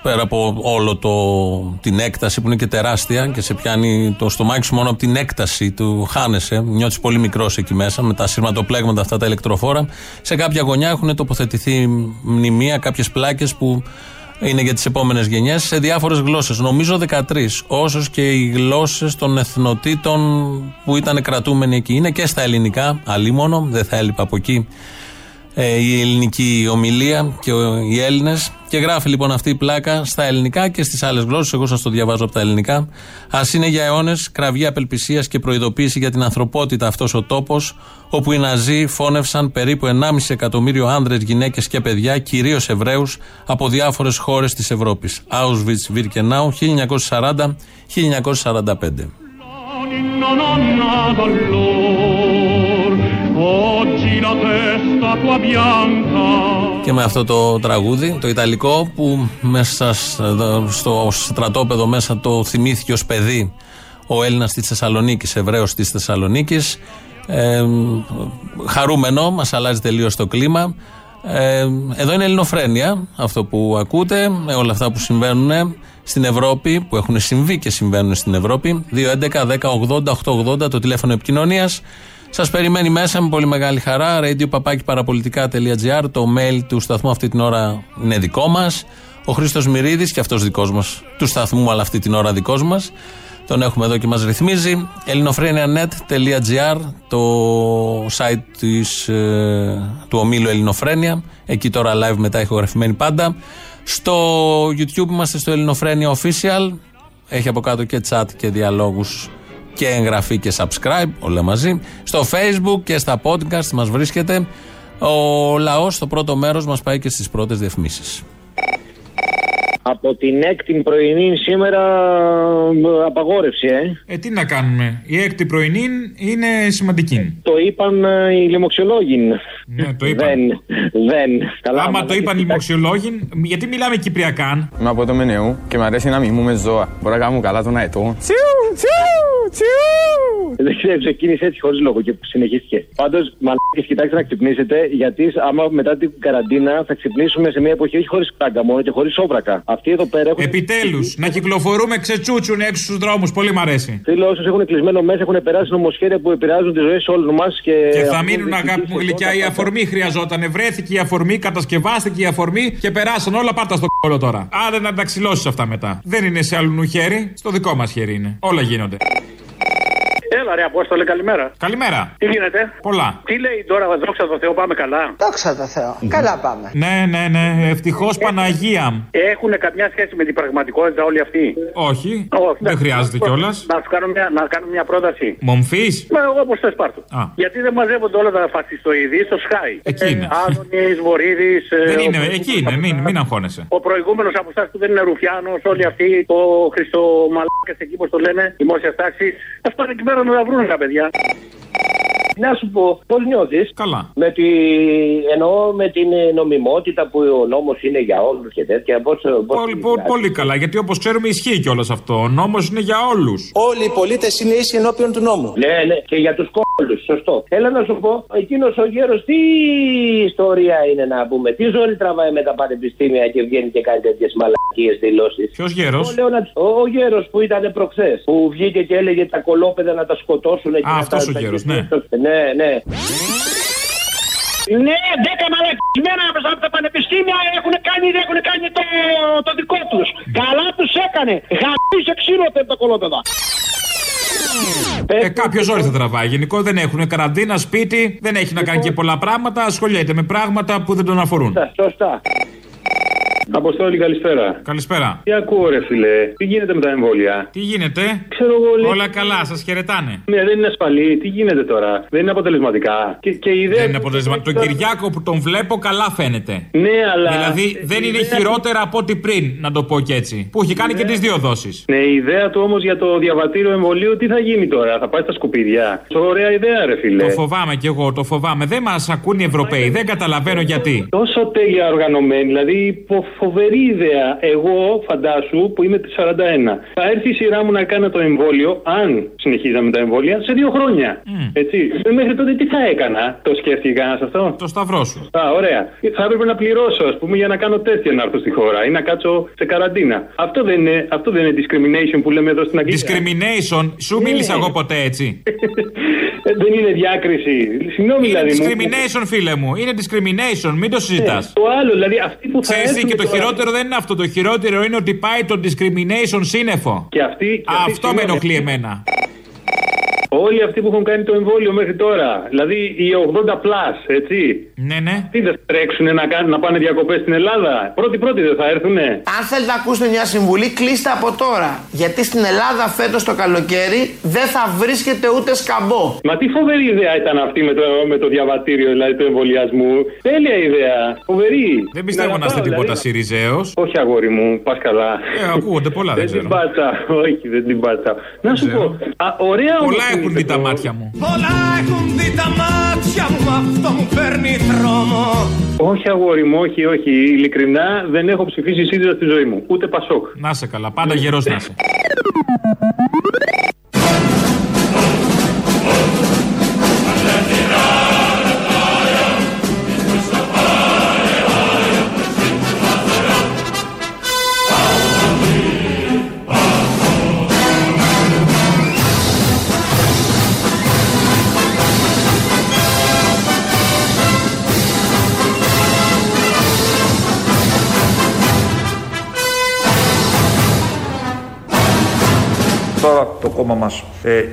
πέρα από όλο το, την έκταση που είναι και τεράστια και σε πιάνει το στομάχι σου μόνο από την έκταση του χάνεσαι, νιώθεις πολύ μικρός εκεί μέσα με τα σειρματοπλέγματα αυτά τα ηλεκτροφόρα. Σε κάποια γωνιά έχουν τοποθετηθεί μνημεία, κάποιες πλάκες που είναι για τις επόμενες γενιές σε διάφορες γλώσσες. Νομίζω 13, όσο και οι γλώσσες των εθνοτήτων που ήταν κρατούμενοι εκεί. Είναι και στα ελληνικά, αλίμονο, δεν θα έλειπα από εκεί ε, η ελληνική ομιλία και οι Έλληνες. Και γράφει λοιπόν αυτή η πλάκα στα ελληνικά και στις άλλες γλώσσες. Εγώ σας το διαβάζω από τα ελληνικά. Α είναι για αιώνες κραυγή απελπισίας και προειδοποίηση για την ανθρωπότητα αυτός ο τόπος, όπου οι Ναζί φώνευσαν περίπου 1,5 εκατομμύριο άνδρες, γυναίκες και παιδιά, κυρίως Εβραίους, από διάφορες χώρες της Ευρώπης. Auschwitz, Birkenau, 1940-1945. Και με αυτό το τραγούδι, το Ιταλικό, που μέσα στο στρατόπεδο μέσα το θυμήθηκε ως παιδί ο Έλληνας της Θεσσαλονίκης, Εβραίος της Θεσσαλονίκης. Ε, χαρούμενο, μας αλλάζει τελείως το κλίμα. Ε, εδώ είναι Ελληνοφρένεια, αυτό που ακούτε, με όλα αυτά που συμβαίνουν στην Ευρώπη, που έχουν συμβεί και συμβαίνουν στην Ευρώπη. 2.11.10.80.880 το τηλέφωνο επικοινωνίας. Σας περιμένει μέσα με πολύ μεγάλη χαρά. radio Το mail του σταθμού αυτή την ώρα είναι δικό μας. Ο Χρήστος Μυρίδης και αυτός δικός μας του σταθμού, αλλά αυτή την ώρα δικός μας. Τον έχουμε εδώ και μας ρυθμίζει. ελληνοφρένια.net.gr Το site της, ε, του ομίλου Ελληνοφρένια. Εκεί τώρα live μετά ηχογραφημένη πάντα. Στο YouTube είμαστε στο Ελληνοφρένια Official. Έχει από κάτω και chat και διαλόγους και εγγραφή και subscribe, όλα μαζί. Στο facebook και στα podcast μας βρίσκεται. Ο λαός στο πρώτο μέρος μας πάει και στις πρώτες διαφημίσεις. Από την έκτη πρωινή σήμερα ε, απαγόρευση, ε. Ε, τι να κάνουμε. Η έκτη πρωινή είναι σημαντική. Το είπαν ε, οι λοιμοξιολόγοι. Ναι, το είπαν. Δεν, δεν. Καλά, Άμα μαλάκα, το είπαν οι λοιμοξιολόγοι, γιατί μιλάμε κυπριακά. Είμαι από το Μενεού και μου αρέσει να μιμούμε ζώα. Μπορώ να κάνω καλά τον αετό. Τσιου, τσιου, τσιου. Δεν ξέρω, ξεκίνησε έτσι χωρίς λόγο και συνεχίστηκε. Πάντως, μαλάκες, κοιτάξτε να ξυπνήσετε, γιατί άμα μετά την καραντίνα θα ξυπνήσουμε σε μια εποχή όχι χωρίς πράγκα μόνο και χωρίς όβρακα. Αυτοί εδώ πέρα έχουν. Επιτέλους, να κυκλοφορούμε ξετσούτσουν έξω στους δρόμους. Πολύ μ' αρέσει. Φίλοι, όσου έχουν κλεισμένο μέσα έχουν περάσει νομοσχέδια που επηρεάζουν τις ζωές όλων μας και. Και θα αυτό μείνουν δεν αγάπη μου εξηγήσει γλυκιά. Η όλα αφορμή χρειαζόταν. Βρέθηκε η αφορμή, κατασκευάστηκε η αφορμή και περάσαν όλα πάρτα στο κόλλο τώρα. Άντε να τα ξυλώσεις αυτά μετά. Δεν είναι σε αλλού χέρι, στο δικό μας χέρι είναι. Όλα γίνονται. Έλα, ρε Απόστολε, καλημέρα. Καλημέρα. Τι γίνεται; Πολλά. Τι λέει τώρα, δόξα τω Θεώ, πάμε καλά; Δόξα τω Θεώ. Καλά πάμε. Ναι, ναι, ναι. Ευτυχώς Παναγία. Έχουν καμιά σχέση με την πραγματικότητα όλοι αυτοί; Όχι. Όχι, Δεν χρειάζεται κιόλας. Να σου κάνω μια, να κάνω μια πρόταση. Μομφής; Μα εγώ όπως θες πάρτο. Α. Γιατί δεν μαζεύονται όλα τα φασιστοειδή στο Sky. Εκεί είναι. Άδωνης, Βορύδης. Δεν είναι, εκεί είναι, μην, μην αγχώνεσαι. Ο προηγούμενος από εσάς που δεν είναι Ρουφιάνος, όλοι αυτοί, το Χριστομαλάκα εκεί, πώς το λένε, δημόσιας τάξης, ας πάνε εκεί πέρα να τα βρουν τα παιδιά. Να σου πω, πώς νιώθεις; Καλά. Με τη... Εννοώ με την ε, νομιμότητα που ο νόμος είναι για όλους και τέτοια. Πώς, πώς Πολύ, πο- πολύ καλά, γιατί όπως ξέρουμε ισχύει κιόλας αυτό. Ο νόμος είναι για όλους. Όλοι οι πολίτες είναι ίσοι ενώπιον του νόμου. Ναι, ναι, και για τους κόλλου, σωστό. Έλα να σου πω, εκείνος ο γέρος τι ιστορία είναι να πούμε. Τι ζόρι τραβάει με τα πανεπιστήμια και βγαίνει και κάνει τέτοιες μαλακίες δηλώσεις. Ποιος γέρος; Ο, Λέωνας- ο, ο γέρος που ήταν προχθές. Που βγήκε και έλεγε τα κολόπεδα να τα σκοτώσουν. και Α, να αυτός τα- ο τα- γέρος, ναι. Ναι, ναι. Ναι, δέκα μαλακισμένα από τα πανεπιστήμια έχουν κάνει, έχουν κάνει το, το δικό τους. Καλά τους έκανε. Γαμίσε ξύλο τα κολόπεδα. Ε, κάποιο ζόρι θα τραβάει. Γενικό δεν έχουν καραντίνα, σπίτι, δεν έχει να κάνει και πολλά πράγματα. Ασχολιέται με πράγματα που δεν τον αφορούν. Σωστά. Αποστόλη, καλησπέρα. Καλησπέρα. Τι ακούω, ρε φιλέ, τι γίνεται με τα εμβόλια; Τι γίνεται, Ξέρω εγώ, λέει- Όλα καλά, σας χαιρετάνε. Ναι, δεν είναι ασφαλή. Τι γίνεται τώρα; Δεν είναι αποτελεσματικά. Και, και η ιδέα. Δεν είναι αποτελεσματικό. Τον Κυριάκο που τον βλέπω καλά φαίνεται. Ναι, αλλά. Δηλαδή δεν είναι χειρότερα από ό,τι πριν, να το πω και έτσι. Που έχει κάνει και τις δύο δόσεις. Ναι, η ιδέα του όμως για το διαβατήριο εμβολίου τι θα γίνει τώρα; Θα πάει στα σκουπίδια; Ωραία ιδέα, ρε φιλέ. Το φοβάμαι κι εγώ, το φοβάμαι. Δεν μας ακούν οι Ευρωπαίοι, δεν καταλαβαίνω γιατί. Τόσο τέλεια οργανωμένη, δηλαδή υπο- φοβερή ιδέα. Εγώ, φαντάσου, που είμαι της 41, θα έρθει η σειρά μου να κάνω το εμβόλιο, αν συνεχίζαμε τα εμβόλια, σε δύο χρόνια. Έτσι. Ε, Μέχρι τότε τι θα έκανα, το σκέφτηκε κανένα αυτό; Το σταυρό σου. Α, ωραία. Θα έπρεπε να πληρώσω, ας πούμε, για να κάνω τεστ για να έρθω στη χώρα ή να κάτσω σε καραντίνα. Αυτό δεν είναι, αυτό δεν είναι discrimination που λέμε εδώ στην Αγγλία. Discrimination, σου μίλησα εγώ ποτέ έτσι; Ε, δεν είναι διάκριση. Συγγνώμη, Είναι δηλαδή. μου- discrimination, φίλε μου. Είναι discrimination, μην το συζητάς. Το άλλο, δηλαδή αυτοί που θα Ξέρεις τι, έρθουν και το τώρα- χειρότερο δεν είναι αυτό. Το χειρότερο είναι ότι πάει το discrimination σύννεφο. Και αυτοί, και Α, αυτοί, αυτό με συγγνώμη, ενοχλεί εμένα. Όλοι αυτοί που έχουν κάνει το εμβόλιο μέχρι τώρα, δηλαδή οι 80 plus, έτσι. Ναι, ναι. Τι δεν θα τρέξουν να, κάνουν, να πάνε διακοπές στην Ελλάδα; Πρώτοι-πρώτοι δεν θα έρθουνε. Αν θέλετε να ακούσετε μια συμβουλή, κλείστε από τώρα. Γιατί στην Ελλάδα φέτος το καλοκαίρι δεν θα βρίσκεται ούτε σκαμπό. Μα τι φοβερή ιδέα ήταν αυτή με το, με το διαβατήριο δηλαδή του εμβολιασμού. Τέλεια ιδέα. Φοβερή. Δεν πιστεύω να είστε αγαπάω, τίποτα δηλαδή. Σιριζέος. Όχι, αγόρι μου, πας καλά. Ε, ακούγονται πολλά, δεν Δεν την ξέρω. πάτσα. Όχι, δεν την πάτσα. Να σου πω. Α, ωραία όμως Πολλά είναι έχουν δει το- τα μάτια μου. Πολλά έχουν δει τα μάτια μου, αυτό μου παίρνει τρόμο. Όχι, αγόρι μου, όχι, όχι. Ειλικρινά δεν έχω ψηφίσει ΣΥΡΙΖΑ στη ζωή μου. Ούτε Πασόκ. Να σε καλά, πάντα γερός να είσαι.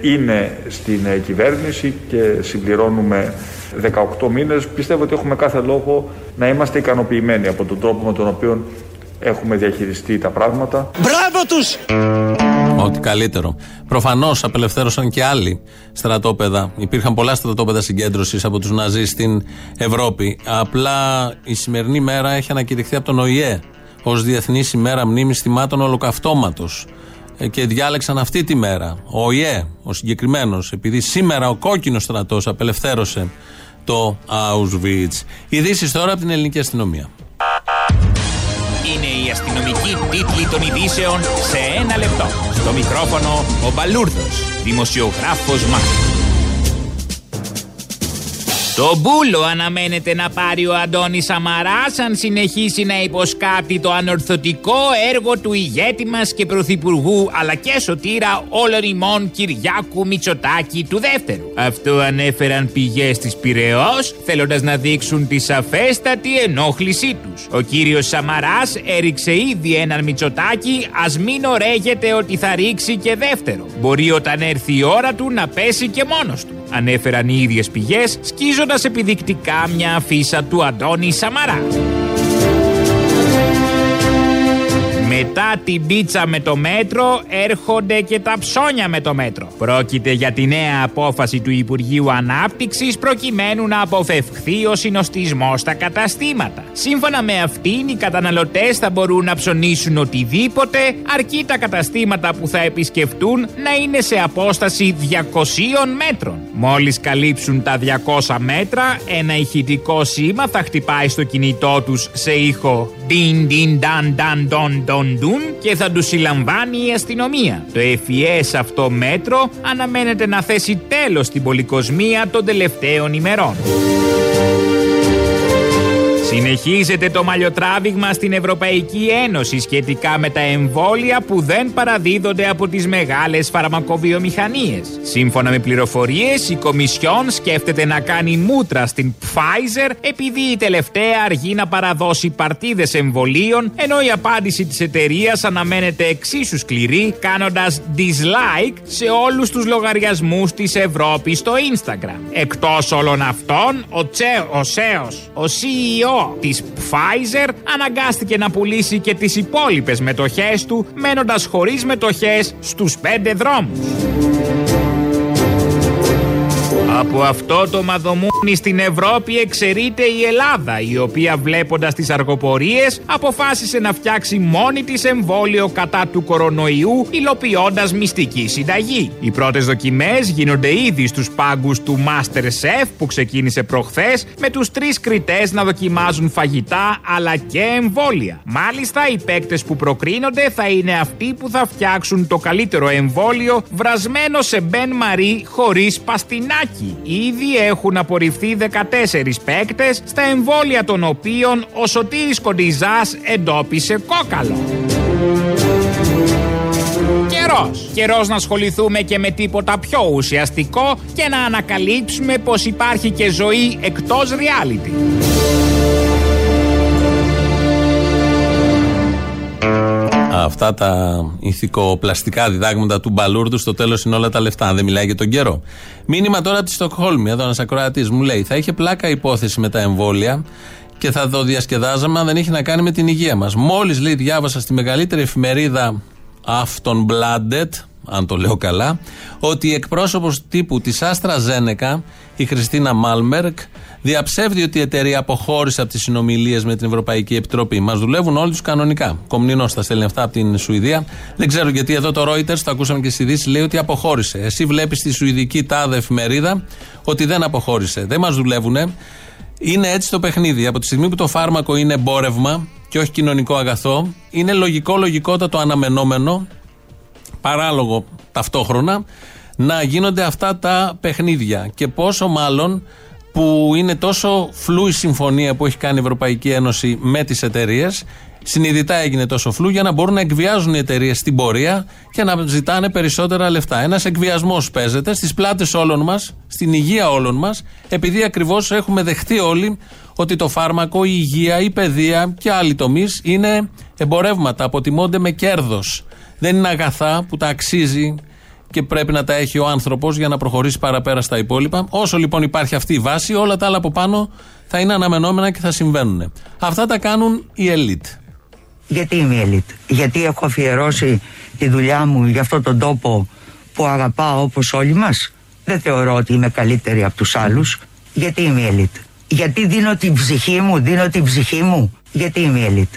Είναι στην ε, κυβέρνηση και συμπληρώνουμε 18 μήνες. Πιστεύω ότι έχουμε κάθε λόγο να είμαστε ικανοποιημένοι από τον τρόπο με τον οποίο έχουμε διαχειριστεί τα πράγματα. Μπράβο τους! Ό,τι καλύτερο. Προφανώς απελευθέρωσαν και άλλοι στρατόπεδα. Υπήρχαν πολλά στρατόπεδα συγκέντρωσης από τους Ναζί στην Ευρώπη. Απλά η σημερινή μέρα έχει ανακηρυχθεί από τον ΟΗΕ ως Διεθνής ημέρα μνήμης θυμάτων ολοκαυτώματος. Ε, και διάλεξαν αυτή τη μέρα. Ο ΙΕ, ο συγκεκριμένος, επειδή σήμερα ο κόκκινος στρατός απελευθέρωσε το Auschwitz. Ειδήσεις τώρα από την ελληνική αστυνομία. Είναι η αστυνομική τίτλη των ειδήσεων σε ένα λεπτό. Στο μικρόφωνο ο Μπαλούρδος, δημοσιογράφος Μάρκος. Το μπούλο αναμένεται να πάρει ο Αντώνης Σαμαράς αν συνεχίσει να υποσκάπτει το ανορθωτικό έργο του ηγέτη μας και πρωθυπουργού αλλά και σωτήρα όλων ημών Κυριάκου Μητσοτάκη του δεύτερου. Αυτό ανέφεραν πηγές της Πυραιός θέλοντας να δείξουν τη σαφέστατη ενόχλησή τους. Ο κύριος Σαμαράς έριξε ήδη έναν Μητσοτάκη ας μην ωραίγεται ότι θα ρίξει και δεύτερο. Μπορεί όταν έρθει η ώρα του να πέσει και μόνος του ανέφεραν οι ίδιες πηγές, σκίζοντας επιδεικτικά μια αφίσα του Αντώνη Σαμαρά. Μετά την πίτσα με το μέτρο έρχονται και τα ψώνια με το μέτρο. Πρόκειται για τη νέα απόφαση του Υπουργείου Ανάπτυξης προκειμένου να αποφευχθεί ο συνοστισμός στα καταστήματα. Σύμφωνα με αυτήν, οι καταναλωτές θα μπορούν να ψωνίσουν οτιδήποτε, αρκεί τα καταστήματα που θα επισκεφτούν να είναι σε απόσταση 200 μέτρων. Μόλις καλύψουν τα 200 μέτρα, ένα ηχητικό σήμα θα χτυπάει στο κινητό τους σε ήχο Din din dan dan don don dun και θα τους συλλαμβάνει η αστυνομία. Το FES αυτό μέτρο αναμένεται να θέσει τέλος στην πολυκοσμία των τελευταίων ημερών. Συνεχίζεται το μαλλιοτράβηγμα στην Ευρωπαϊκή Ένωση σχετικά με τα εμβόλια που δεν παραδίδονται από τις μεγάλες φαρμακοβιομηχανίες. Σύμφωνα με πληροφορίες, η Κομισιόν σκέφτεται να κάνει μούτρα στην Pfizer επειδή η τελευταία αργεί να παραδώσει παρτίδες εμβολίων, ενώ η απάντηση της εταιρείας αναμένεται εξίσου σκληρή, κάνοντας dislike σε όλους τους λογαριασμούς της Ευρώπης στο Instagram. Εκτός όλων αυτών, ο Τσέο, ο Σέος, ο CEO της Pfizer αναγκάστηκε να πουλήσει και τις υπόλοιπες μετοχές του μένοντας χωρίς μετοχές στους πέντε δρόμους. Από αυτό το μαδομούνι στην Ευρώπη εξαιρείται η Ελλάδα, η οποία βλέποντας τις αργοπορίες αποφάσισε να φτιάξει μόνη της εμβόλιο κατά του κορονοϊού, υλοποιώντας μυστική συνταγή. Οι πρώτες δοκιμές γίνονται ήδη στους πάγκους του Master Chef που ξεκίνησε προχθές, με τους τρεις κριτές να δοκιμάζουν φαγητά αλλά και εμβόλια. Μάλιστα, οι παίκτες που προκρίνονται θα είναι αυτοί που θα φτιάξουν το καλύτερο εμβόλιο βρασμένο σε Μπεν Μαρί χωρίς παστινάκι. Ήδη έχουν απορριφθεί 14 παίκτες στα εμβόλια των οποίων ο Σωτήρης Κοντιζάς εντόπισε κόκαλο. Καιρός. Καιρός να ασχοληθούμε και με τίποτα πιο ουσιαστικό και να ανακαλύψουμε πως υπάρχει και ζωή εκτός reality. Αυτά τα ηθικοπλαστικά διδάγματα του Μπαλούρδου στο τέλος είναι όλα τα λεφτά. Αν δεν μιλάει για τον καιρό. Μήνυμα τώρα από της Στοκχόλμη. Εδώ ένας ακροατής μου λέει: Θα είχε πλάκα υπόθεση με τα εμβόλια και θα το διασκεδάζαμε αν δεν είχε να κάνει με την υγεία μας. Μόλις λέει, διάβασα στη μεγαλύτερη εφημερίδα Αυτον Blunted, αν το λέω καλά, ότι η εκπρόσωπος τύπου της Άστρα Ζένεκα, η Χριστίνα Μάλμερκ, διαψεύδει ότι η εταιρεία αποχώρησε από τις συνομιλίες με την Ευρωπαϊκή Επιτροπή. Μας δουλεύουν όλοι τους κανονικά. Κομνηνός τα στέλνει αυτά από την Σουηδία. Δεν ξέρω γιατί εδώ το Reuters, το ακούσαμε και στι ειδήσει, λέει ότι αποχώρησε. Εσύ βλέπεις στη Σουηδική τάδε εφημερίδα ότι δεν αποχώρησε. Δεν μας δουλεύουν. Είναι έτσι το παιχνίδι. Από τη στιγμή που το φάρμακο είναι εμπόρευμα και όχι κοινωνικό αγαθό, είναι λογικό, λογικότατο, αναμενόμενο, παράλογο ταυτόχρονα, να γίνονται αυτά τα παιχνίδια. Και πόσο μάλλον που είναι τόσο φλού η συμφωνία που έχει κάνει η Ευρωπαϊκή Ένωση με τις εταιρείες. Συνειδητά έγινε τόσο φλού για να μπορούν να εκβιάζουν οι εταιρείες στην πορεία και να ζητάνε περισσότερα λεφτά. Ένας εκβιασμός παίζεται στις πλάτες όλων μας, στην υγεία όλων μας, επειδή ακριβώς έχουμε δεχτεί όλοι ότι το φάρμακο, η υγεία, η παιδεία και άλλοι τομείς είναι εμπορεύματα, αποτιμώνται με κέρδος. Δεν είναι αγαθά που τα αξίζει και πρέπει να τα έχει ο άνθρωπος για να προχωρήσει παραπέρα στα υπόλοιπα. Όσο λοιπόν υπάρχει αυτή η βάση, όλα τα άλλα από πάνω θα είναι αναμενόμενα και θα συμβαίνουν. Αυτά τα κάνουν οι ελίτ. Γιατί είμαι ελίτ, Γιατί έχω αφιερώσει τη δουλειά μου για αυτόν τον τόπο που αγαπάω όπως όλοι μας; Δεν θεωρώ ότι είμαι καλύτερη από τους άλλους. Γιατί είμαι ελίτ; Γιατί δίνω την ψυχή μου, δίνω την ψυχή μου. Γιατί είμαι ελίτ;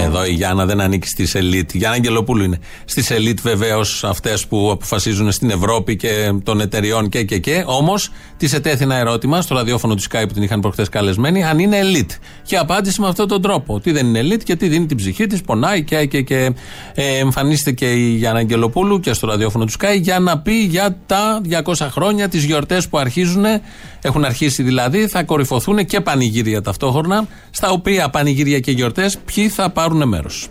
Εδώ η Γιάννα δεν ανήκει στι ελίτ. Γιάννα Αγγελοπούλου είναι. Στι ελίτ βεβαίω αυτές που αποφασίζουν στην Ευρώπη και των εταιριών και και και. Όμως της ετέθη ένα ερώτημα στο ραδιόφωνο του Skype που την είχαν προχθές καλεσμένη, αν είναι ελίτ. Και απάντησε με αυτόν τον τρόπο. Ότι δεν είναι ελίτ και τι δίνει την ψυχή της, πονάει και. και, και. Ε, εμφανίστηκε και η Γιάννα Αγγελοπούλου και στο ραδιόφωνο του Skype για να πει για τα 200 χρόνια, τις γιορτές που αρχίζουν. Έχουν αρχίσει δηλαδή, θα κορυφωθούν και πανηγύρια ταυτόχρονα, στα οποία πανηγύρια και γιορτές ποιοι θα πάρουν μέρος.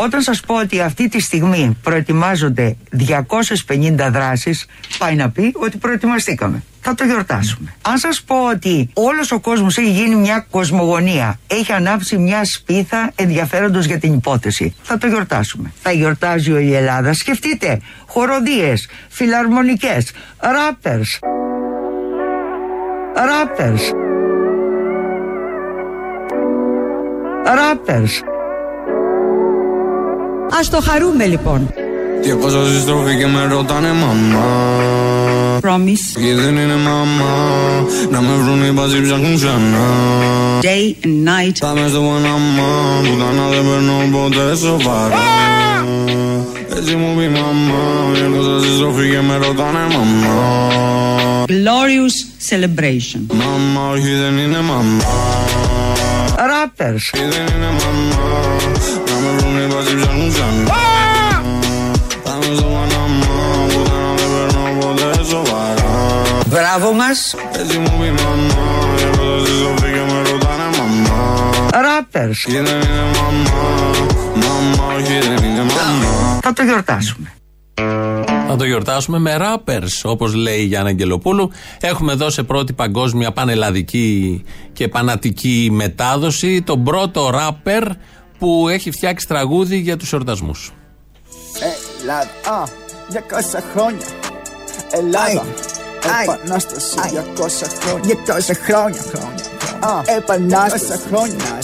Όταν σας πω ότι αυτή τη στιγμή προετοιμάζονται 250 δράσεις, πάει να πει ότι προετοιμαστήκαμε. Θα το γιορτάσουμε. Αν σας πω ότι όλος ο κόσμος έχει γίνει μια κοσμογονία, έχει ανάψει μια σπίθα ενδιαφέροντος για την υπόθεση, θα το γιορτάσουμε. Θα γιορτάζει η Ελλάδα. Σκεφτείτε, χοροδίες, φιλαρμονικές, ράπερς. Ράπερς. Ράπερς. Ας το χαρούμε λοιπόν. Τι έχω στη στροφή και με ρωτάνε μαμά Promise. Εκεί δεν είναι μαμά Να με βρουν οι μπαζί ψάχνουν ξανά Day and night. Θα με στο Παναμά Που κανά δεν παίρνω ποτέ σοβαρά Έτσι μου πει μαμά Τι έχω στη στροφή και με ρωτάνε μαμά Glorious celebration. Μαμά όχι δεν είναι μαμά Ράπερς. Εκεί δεν είναι μαμά Να με βρουν οι μπαζί ψάχνουν ξανά Θα με στο Παναμά Που κανά δεν παίρνω ποτέ σοβαρά Μπράβο μας. Έτσι μου πει μαμά Τι έχω στη στροφή και με ρωτάνε μαμά Ράπερς. Εκεί δεν είναι μαμά Μαμά όχι δεν είναι μαμά Θα το γιορτάσουμε. Θα το γιορτάσουμε με rappers, όπως λέει η Γιάννα Αγγελοπούλου. Έχουμε εδώ σε πρώτη παγκόσμια πανελλαδική και πανατική μετάδοση τον πρώτο rapper που έχει φτιάξει τραγούδι για τους εορτασμούς. Ελλάδα, α, 200 χρόνια. Ελλάδα, επανάσταση, 200 χρόνια. 200 χρόνια, χρόνια. Α, επανάσταση, χρόνια.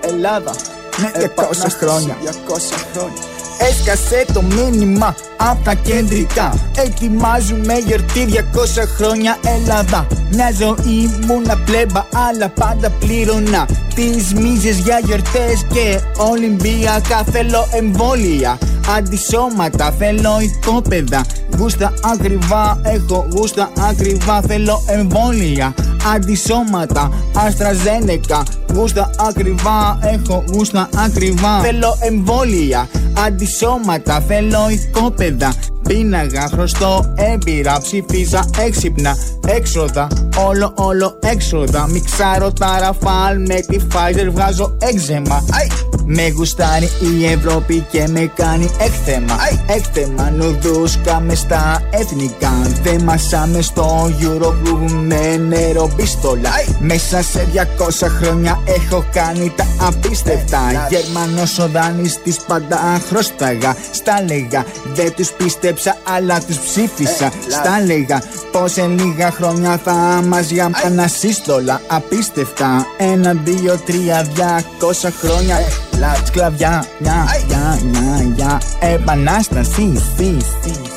Ελλάδα, ναι, 200 χρόνια. 200 χρόνια. Έσκασε το μήνυμα απ' τα κεντρικά. Ετοιμάζουμε γιορτή 200 χρόνια Ελλάδα. Μια ζωή μου να πλέμπα αλλά πάντα πλήρωνα. Τις μίζες για γιορτές και Ολυμπιακά Θέλω εμβόλια Αντισώματα θέλω οικόπεδα. Γούστα ακριβά έχω γούστα ακριβά. Θέλω εμβόλια Αντισώματα Αστραζένεκα. Γούστα ακριβά έχω γούστα ακριβά. Θέλω εμβόλια Αντισώματα θέλω οικόπεδα Πίναγα χρωστό έμπειρα Ψηφίζα έξυπνα. Έξοδα Όλο όλο έξοδα. Μιξάρω τα ραφάλ με τη Pfizer Βγάζω έξεμα Με γουστάρει η Ευρώπη και με κάνει έκθεμα. Έκθεμα νουδούς κάμε στα εθνικά. Δεν μασάμε στο Eurogroup με νερό πίστολα Μέσα σε 200 χρόνια έχω κάνει τα απίστευτα. Γερμανός ο δανειστής πάντα χρωστάγα Στα λέγα δεν τους πίστεψα αλλά τους ψήφισα. Στα λέγα πως σε λίγα χρόνια θα μας για ανασύστολα Απίστευτα. Ένα, δύο, τρία, διακόσα χρόνια. Σκλαβιά, μια, για, μια, για Επανάσταση, σι, σι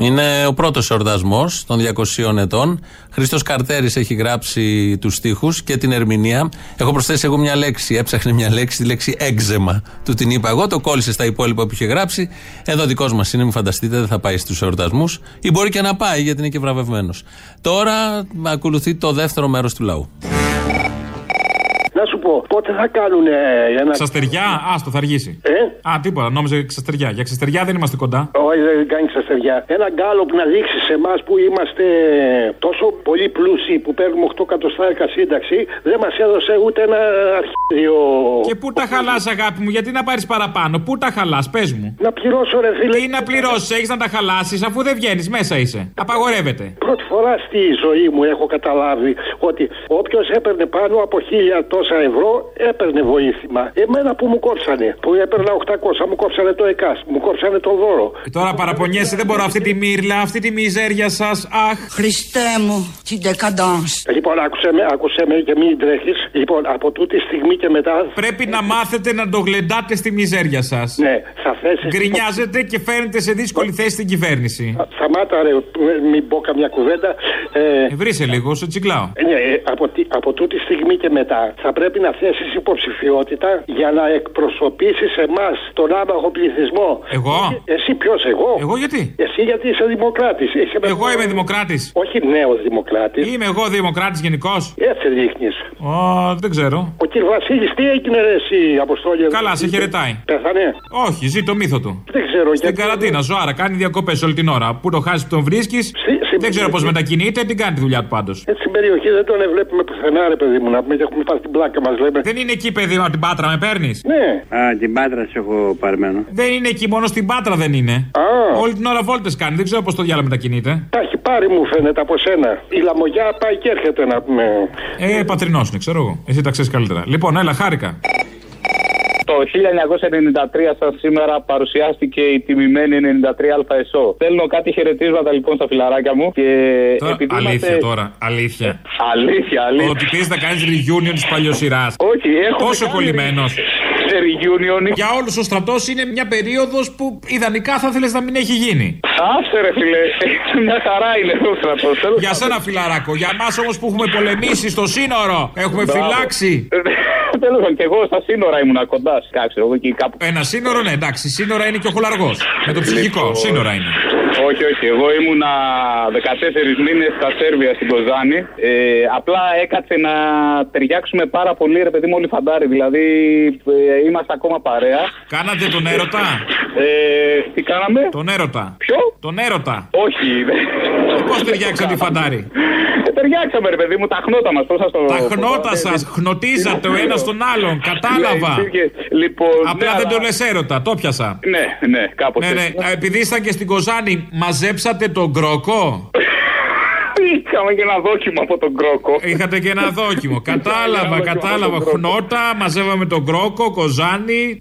Είναι ο πρώτος εορτασμός των 200 ετών. Χρήστος Καρτέρης έχει γράψει τους στίχους και την ερμηνεία. Έχω προσθέσει εγώ μια λέξη. Έψαχνε μια λέξη, τη λέξη έξεμα. Του την είπα εγώ, το κόλλησε στα υπόλοιπα που είχε γράψει. Εδώ δικός μας είναι, μην φανταστείτε, δεν θα πάει στους εορτασμούς. Ή μπορεί και να πάει, γιατί είναι και βραβευμένος. Τώρα ακολουθεί το δεύτερο μέρος του λαού. Να σου πω, πότε θα κάνουν ένα. Ξαστεριά, άστο, θα αργήσει. Ε; Α, τίποτα, νόμιζα ξαστεριά. Για ξαστεριά δεν είμαστε κοντά. Όχι, δεν κάνει ξαστεριά. Ένα γκάλο που να δείξεις σε εμάς που είμαστε τόσο πολύ πλούσιοι που παίρνουμε 8 εκατοστάρικα σύνταξη, δεν μας έδωσε ούτε ένα αρχίδιο. Και πού τα χαλάς, αγάπη μου, γιατί να πάρεις παραπάνω, πού τα χαλάς, πες μου. Να πληρώσω, ρε φίλε. Τι να πληρώσεις, έχεις να τα χαλάσεις αφού δεν βγαίνεις, μέσα είσαι. Απαγορεύεται. Πρώτη φορά στη ζωή μου έχω καταλάβει ότι όποιος έπαιρνε πάνω από χίλια τόσα ευρώ έπαιρνε βοήθημα. Εμένα που μου κόψανε, που έπαιρνα 800, μου κόψανε το ΕΚΑΣ, μου κόψανε το δώρο. Ε, Τώρα παραπονιέσαι, δεν μπορώ αυτή τη μύρλα, αυτή τη μιζέρια σας. Αχ. Χριστέ μου, την decadence. Λοιπόν, άκουσε με, άκουσε με και μην τρέχεις. Λοιπόν, από τούτη στιγμή και μετά. Πρέπει να μάθετε να το γλεντάτε στη μιζέρια σας. Ναι, θα θέσει. Γκρινιάζετε και φαίνεται σε δύσκολη θέση στην κυβέρνηση. Σταμάτα, ρε, μην πω καμιά κουβέντα. Ε, Ε, Βρήσε λίγο, σε τσιγκλάω. Ναι, ε, από, τι- από τούτη στιγμή και μετά θα πρέπει να θέσεις υποψηφιότητα για να εκπροσωπήσεις εμάς, τον άμαχο πληθυσμό. Εγώ; Εσύ ποιος, εγώ; Εγώ γιατί; Εσύ γιατί είσαι δημοκράτης. Εγώ είμαι δημοκράτης. Όχι νέος δημοκράτης. Είμαι εγώ δημοκράτης γενικώς. Έτσι δείχνει. Ω, δεν ξέρω. Ο κ. Βασίλης, τι έγινε, ρε, εσύ, Αποστόλη; Καλά, σε χαιρετάει. Πέθανε; Όχι, ζει το μύθο του. Δεν ξέρω Στην γιατί. καραντίνα, ζωάρα, κάνει διακοπές όλη την ώρα. Πού το χάσεις που τον βρίσκεις. Δεν ξέρω πώς μετακινείται, την κάνει τη δουλειά του πάντως. Έτσι στην περιοχή δεν τον βλέπουμε πουθενά, ρε παιδί μου, να πούμε και έχουμε πάρει την πλάκα μας, λέμε. Δεν είναι εκεί, παιδί μου, από την πάτρα με παίρνεις; Ναι. Α, την πάτρα σε έχω παρμένο. Δεν είναι εκεί, μόνο στην πάτρα δεν είναι. Όλη την ώρα βόλτες κάνει, δεν ξέρω πώς το διάλογο μετακινείται. Τα έχει πάρει, μου φαίνεται από σένα. Η λαμογιά πάει και έρχεται να πούμε. Ε, πατρινός είναι, ξέρω εγώ. Εσύ τα ξέρεις καλύτερα. Λοιπόν, έλα, χάρηκα. Το 1993 σαν σήμερα παρουσιάστηκε η τιμημένη 93 ΑΕΣΟ. Θέλω κάτι χαιρετίσματα λοιπόν στα φιλαράκια μου και Τώρα, επειδή αλήθεια είμαστε- τώρα, αλήθεια. Αλήθεια, αλήθεια. Ότι πεις να κάνεις reunion της παλιοσυράς. Όχι, έχω Τόσο κάνει κολλημένος. reunion. Για όλους ο στρατός είναι μια περίοδος που ιδανικά θα ήθελε να μην έχει γίνει. Άσε ρε φίλε, μια χαρά είναι ο στρατός. Τέλος Για σένα φιλαράκο, για εμάς όμως που έχουμε πολεμήσει στο σύνορο, έχουμε Μπράβο. φυλάξει. Τέλος πάντων, και εγώ στα σύνορα ήμουν κοντά. Κάξε, εγώ εκεί κάπου. Ένα σύνορο, ναι, εντάξει, σύνορα είναι και ο χολαργός. Με το ψυχικό, Λοιπόν. σύνορα είναι. Όχι, όχι. Εγώ ήμουνα 14 μήνες στα Σέρβια στην Κοζάνη. Ε, απλά έκατσε να ταιριάξουμε πάρα πολύ, ρε παιδί μου, όλοι φαντάρι. Δηλαδή, ε, είμαστε ακόμα παρέα. Κάνατε τον έρωτα; Ε, τι κάναμε; Τον έρωτα. Ποιο; Τον έρωτα. Όχι. Πώς ταιριάξατε τη φαντάρι. Ε, ταιριάξαμε, ρε παιδί μου, τα χνότα μας. Πώς σα το Τα χνότα σας, χνοτίζατε ο ένας τον άλλον. Κατάλαβα. Ναι, υπήρχε- Λοιπόν, Απλά ναι, δεν αλλά- το λες έρωτα, το πιασα. Ναι, ναι, κάπως Ναι, ναι. Α, Επειδή ήσταν και στην Κοζάνη, μαζέψατε τον κρόκο; Είχαμε και ένα δόκιμο από τον κρόκο. Είχατε και ένα δόκιμο. κατάλαβα, κατάλαβα. Χνότα, μαζεύαμε τον κρόκο, κοζάνη.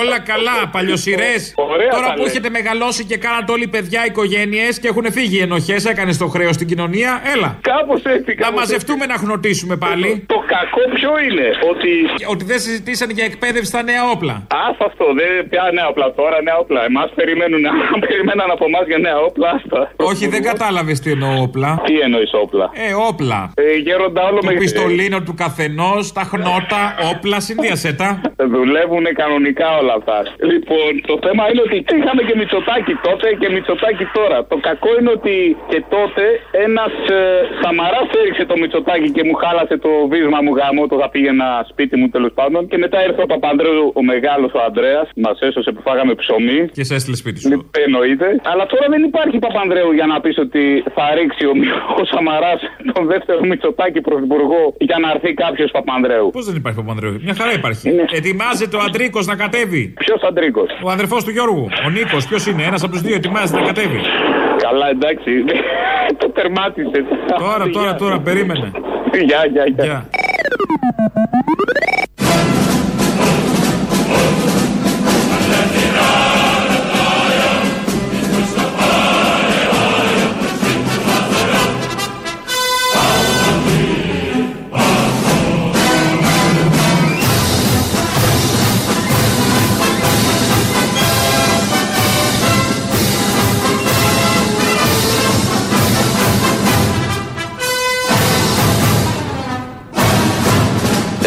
Όλα καλά, παλιοσυρές. Ωραία Τώρα τα που λες. έχετε μεγαλώσει και κάνατε όλοι παιδιά, οικογένειες και έχουν φύγει οι ενοχές, έκανες το χρέος στην κοινωνία, έλα. Κάπως έτσι. Να μαζευτούμε να χνοτήσουμε πάλι. Το κακό ποιο είναι, ότι. Ότι δεν συζητήσαν για εκπαίδευση στα νέα όπλα. Άστα αυτό, δεν πια νέα όπλα τώρα, νέα όπλα. Εμάς περιμένουν, αν περιμέναν από εμάς για νέα όπλα, άστα. Όχι, δεν κατάλαβες τι εννοώ όπλα. Τι εννοείς όπλα; Ε, όπλα. Ε, γέροντα όλο Το με πιστολίνο του καθενός, τα χνότα, όπλα, συνδύασέ τα. Δουλεύουν κανονικά όλα αυτά. Λοιπόν, το θέμα είναι ότι είχαμε και Μητσοτάκι τότε και Μητσοτάκι τώρα. Το κακό είναι ότι και τότε ένας ε, Σαμαράς έριξε το Μητσοτάκι και μου χάλασε το βίσμα μου γάμο. Το θα πήγαινα σπίτι μου τέλος πάντων. Και μετά ήρθε ο Παπανδρέου, ο μεγάλος ο Ανδρέας. Μας έσωσε που φάγαμε ψωμί. Και σε έστειλε σπίτι σου. Λοιπόν, Εννοείται. Αλλά τώρα δεν υπάρχει Παπανδρέου για να πεις ότι θα ρίξει ο, ο Σαμαράς τον δεύτερο Μητσοτάκι πρωθυπουργό για να έρθει κάποιος Παπανδρέου. Πώς δεν υπάρχει Παπανδρέου, μια χαρά υπάρχει. Ετοιμάζεται ο Αντρίκος να κατέβει. Ποιος Αντρίκος; Ο αδερφός του Γιώργου. Ο Νίκος, ποιος είναι, ένας από τους δύο ετοιμάζεται να κατέβει. Καλά, εντάξει. το τερμάτισε. Τώρα, τώρα, τώρα, περίμενε. Γεια, γεια, γεια.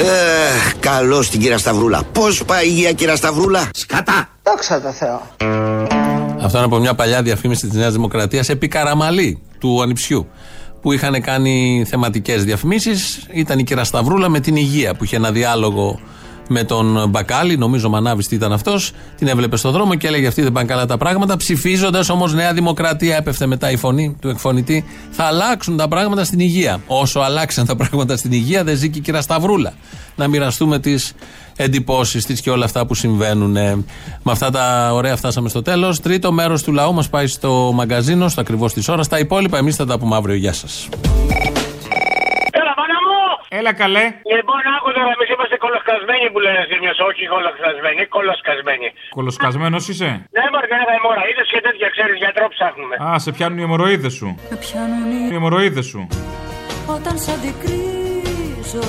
Ε, καλώς την κυρία Σταυρούλα. Πώς πάει η υγεία, κυρία Σταυρούλα; Σκατά. Δόξα τω Θεώ. Αυτό είναι από μια παλιά διαφήμιση της Νέας Δημοκρατίας επί Καραμαλή του Ανιψιού. Που είχαν κάνει θεματικές διαφημίσεις. Ήταν η κυρία Σταυρούλα με την υγεία που είχε ένα διάλογο με τον Μπακάλι, νομίζω Μανάβης τι ήταν αυτός. Την έβλεπε στον δρόμο και έλεγε Αυτή δεν πάνε καλά τα πράγματα. Ψηφίζοντας όμως Νέα Δημοκρατία, έπεφτε μετά η φωνή του εκφωνητή, θα αλλάξουν τα πράγματα στην υγεία. Όσο αλλάξαν τα πράγματα στην υγεία, δεν ζει και η κυρία Σταυρούλα. Να μοιραστούμε τις εντυπώσεις της και όλα αυτά που συμβαίνουν. Ε, Με αυτά τα ωραία φτάσαμε στο τέλος. Τρίτο μέρος του λαού μας πάει στο μαγκαζίνο, στο ακριβώς της ώρας. Τα υπόλοιπα εμείς θα τα πούμε αύριο. Γεια σας. Έλα καλέ. Λοιπόν, άκου τώρα, εμείς είμαστε κολοσκασμένοι που λένε ζήμιε. Όχι κολοσκασμένοι, κολοσκασμένοι. Κολοσκασμένος είσαι; Ναι, μαργαρέτα αιμορροίδε και τέτοια ξέρεις, γιατρό ψάχνουμε. Α, σε πιάνουν οι αιμορροίδε σου. Με πιάνουν οι Οι αιμορροίδε σου. όταν σ' αντικρίζω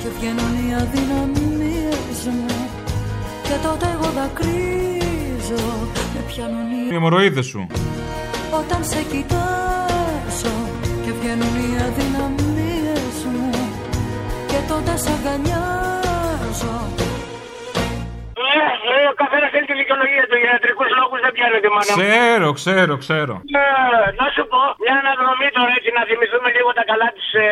και βγαίνουν οι αδυναμίες μου και τότε εγώ δακρύζω με πιάνουν οι Οι αιμορροίδε σου. όταν σε κοιτάζω και βγαίνουν οι αδυναμίες μου και τότε σ' αγκαλιάζω Ναι, ναι, ο καθένας θέλει τη δικαιολογία του. Για ιατρικούς λόγους δεν πιάνεται, μάνα μου. Ξέρω, ξέρω, ξέρω. Ναι, να σου πω, μια αναδρομή τώρα έτσι να θυμηθούμε λίγο τα καλά της ε,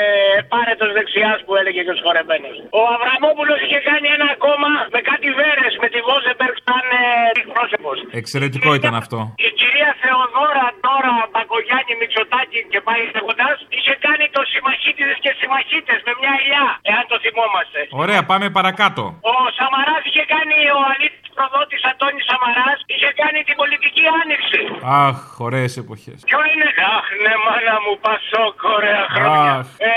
πάρετος δεξιάς που έλεγε και ο Σχορεμένος. Ο Αβραμόπουλος είχε κάνει ένα κόμμα με κάτι βέρες με τη Βόζεμπεργκ σαν ε, εκπρόσωπος. Εξαιρετικό ήταν αυτό. Η κυρία Θεοδόρα τώρα Μπακογιάννη Μητσοτάκη και πάει λέγοντα είχε κάνει το συμμαχίτιδες και συμμαχίτες με μια ηλιά, εάν το θυμόμαστε. Ωραία, πάμε παρακάτω. Ο Σαμαράς είχε κάνει, ο αλήτη προδότης Αντώνης Σαμαράς είχε κάνει την πολιτική άνοιξη. Αχ, ωραίες εποχές. Ποιο είναι, Αχ, ναι, μάνα μου, Πασόκ, ωραία χρόνια. Αχ. Ε,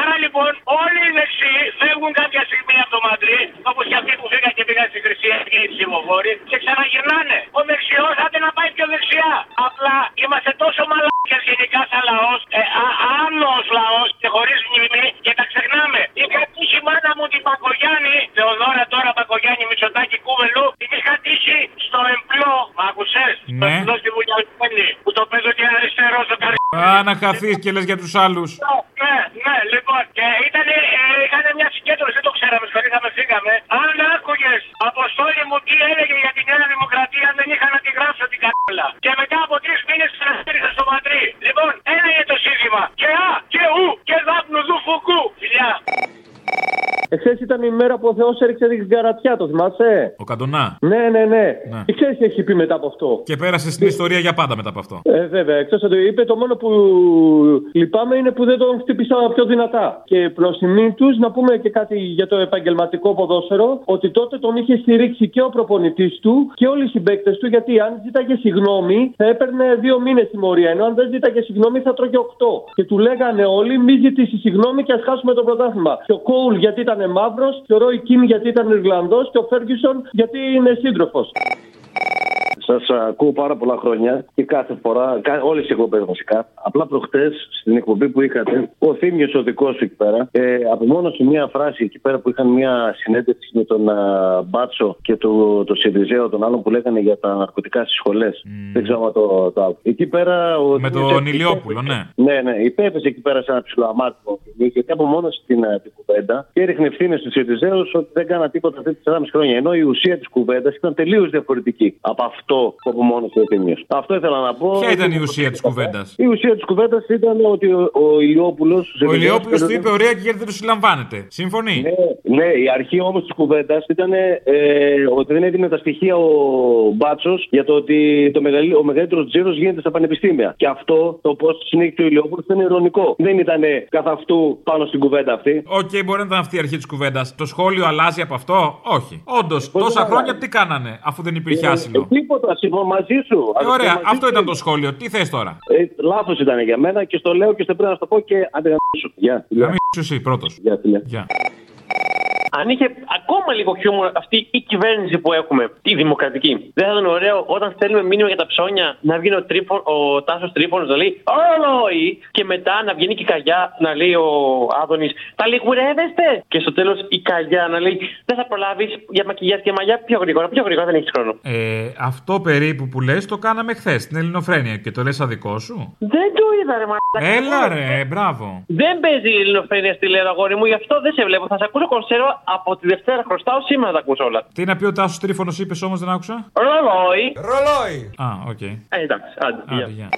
άρα λοιπόν, όλοι οι δεξιοί φεύγουν κάποια στιγμή από το Μαντρί, όπως και αυτοί που φύγαν και πήγαν στη Χρυσή Αυγή οι ψηφοφόροι, και ξαναγυρνάνε. Ο δεξιό άντε να πάει πιο δεξιά. Απλά είμαστε τόσο μαλάκια γενικά σαν λαός, ε, άνω λαός και χωρίς μνήμη και τα ξεχνάμε. Είχα τύχει μάνα μου την Πακογιάννη, Θεοδόρα τώρα Πακογιάννη Μητσοτάκη Κούβελου, την είχα τύχει στο εμπλό. Μ' άκουσε; Ναι. Εδώ στη Βουλιαγμένη, που το παίζω και αριστερό στο καρι. Α, να χαθείς και λες για τους άλλους. Ναι, ναι, λοιπόν. Και ήταν, ε, είχαν μια συγκέντρωση, δεν το ξέραμε, σχολήθαμε, φύγαμε. Αν άκουγε αποστόλη μου τι έλεγε για τη Νέα Δημοκρατία, δεν είχα να τη γράψω την καρόλα. Και μετά από τρει μήνε ξαναστήριξα στο Μαντρί. Λοιπόν, ένα είναι το σύνθημα. Και Α, και Ου, και Δάπνου Δου Φουκού. Φιλιά. Εχθέ ήταν η μέρα που ο Θεός έριξε την καρατιά, το θυμάσαι; Ο Καντονά. Ναι, ναι, ναι. Ναι. Και ξέρεις τι έχει πει μετά από αυτό; Και πέρασε στην ιστορία για πάντα μετά από αυτό. Ε, βέβαια, εκτός από το είπε, το μόνο που λυπάμαι είναι που δεν τον χτύπησα πιο δυνατά. Και προ τιμή τους να πούμε και κάτι για το επαγγελματικό ποδόσφαιρο, ότι τότε τον είχε στηρίξει και ο προπονητής του και όλοι οι συμπαίκτες του, γιατί αν ζήταγε συγγνώμη θα έπαιρνε δύο μήνες τιμωρία. Ενώ αν δεν ζήταγε συγγνώμη θα τρώγε οκτώ. Και του λέγανε όλοι, μη ζητήσει συγγνώμη και ας χάσουμε το πρωτάθλημα. Και ο Κόουλ γιατί ήταν μαύρος, και ο Ρόι Κιν γιατί ήταν Ιρλανδός και ο Φέργκισον γιατί είναι σύντροφος. Σας ακούω πάρα πολλά χρόνια και κάθε φορά, όλες οι εκπομπές βασικά. Απλά προχτές στην εκπομπή που είχατε, ο Θήμιος ο δικός σου εκεί πέρα, ε, από μόνος σε μια φράση εκεί πέρα που είχαν μια συνέντευξη με τον α, Μπάτσο και το, το Σιριζέο, τον άλλον που λέγανε για τα ναρκωτικά στις σχολές. Δεν ξέρω αν το, το άκου. Εκεί πέρα. Ο Με Θήμιος τον έπεσε- Ηλιόπουλο, ναι. Ναι, ναι, υπέπεσε εκεί πέρα σε ένα ψηλό αμάρτημα. Γιατί από μόνος στην ε, την κουβέντα και έριχνε ευθύνες στους Σιριζέου ότι δεν κάνα τίποτα αυτή τι 4,5 χρόνια. Ενώ η ουσία της κουβέντας ήταν τελείως διαφορετική από αυτό που από μόνος του Θήμιο. Αυτό ήθελα να πω. Ποια ήταν η ουσία της κουβέντας; Η ουσία της κουβέντας ήταν ότι ο, ο Ηλιόπουλος. Ο Ηλιόπουλος του είπε ωραία και γιατί δεν τους συλλαμβάνετε. Συμφωνεί; Ναι, ναι, η αρχή όμως της κουβέντας ήταν ε, ότι δεν έδινε τα στοιχεία ο Μπάτσος για το ότι το μεγαλύ, ο μεγαλύτερος τζίρος γίνεται στα πανεπιστήμια. Και αυτό το πώς συνέχισε ο Ηλιόπουλος ήταν ειρωνικό. Δεν ήταν καθ' αυτού πάνω στην κουβέντα αυτή. Οκ, μπορεί να ήταν αυτή η αρχή της κουβέντας. Το σχόλιο αλλάζει από αυτό; Όχι. Όντως, τόσα χρόνια τι κάνανε, αφού δεν υπήρχε Ε, άσυλο; ε, Τίποτα, συμφωνώ μαζί σου. Ε, Αλλά ωραία, μαζί αυτό σου. ήταν το σχόλιο. Τι θες τώρα; Ε, Λάθος ήταν για μένα και στο λέω και στο πρέπει να στο πω και αντεγραμμίσω. Γεια. Να μην σου εσύ πρώτος. Γεια, φιλιά. Γεια. Αν είχε ακόμα λίγο χιούμορ αυτή η κυβέρνηση που έχουμε, τη δημοκρατική, δεν θα ήταν ωραίο όταν στέλνουμε μήνυμα για τα ψώνια να βγει ο, Τρίφων, ο Τάσος Τρίφωνος να λέει Ρολόι και μετά να βγαίνει και η Καγιά να λέει ο Άδωνης Τα λιγουρεύεστε! Και στο τέλος η Καγιά να λέει Δεν θα προλάβεις για μακιγιάζ και μαγιά πιο γρήγορα, πιο γρήγορα δεν έχεις χρόνο. Ε, αυτό περίπου που λες το κάναμε χθες στην Ελληνοφρένεια και το λες αδικό σου; Δεν το είδα, ρε μαλάκα. Έλα ρε, μπράβο. Δεν παίζει η ελληνοφρένεια στη Λέρα, αγόρι μου, γι' αυτό δεν σε βλέπω. Θα σε ακούσω κονσέρβα από τη Δευτέρα χρωστάω σήμερα θα τα ακούσω όλα. Τι να πει ο Τάσος Τρίφωνο είπες όμως δεν άκουσα; Ρολόι. Ρολόι. Α, οκ. Ε, εντάξει, άντε, Άντε, γεια. γεια.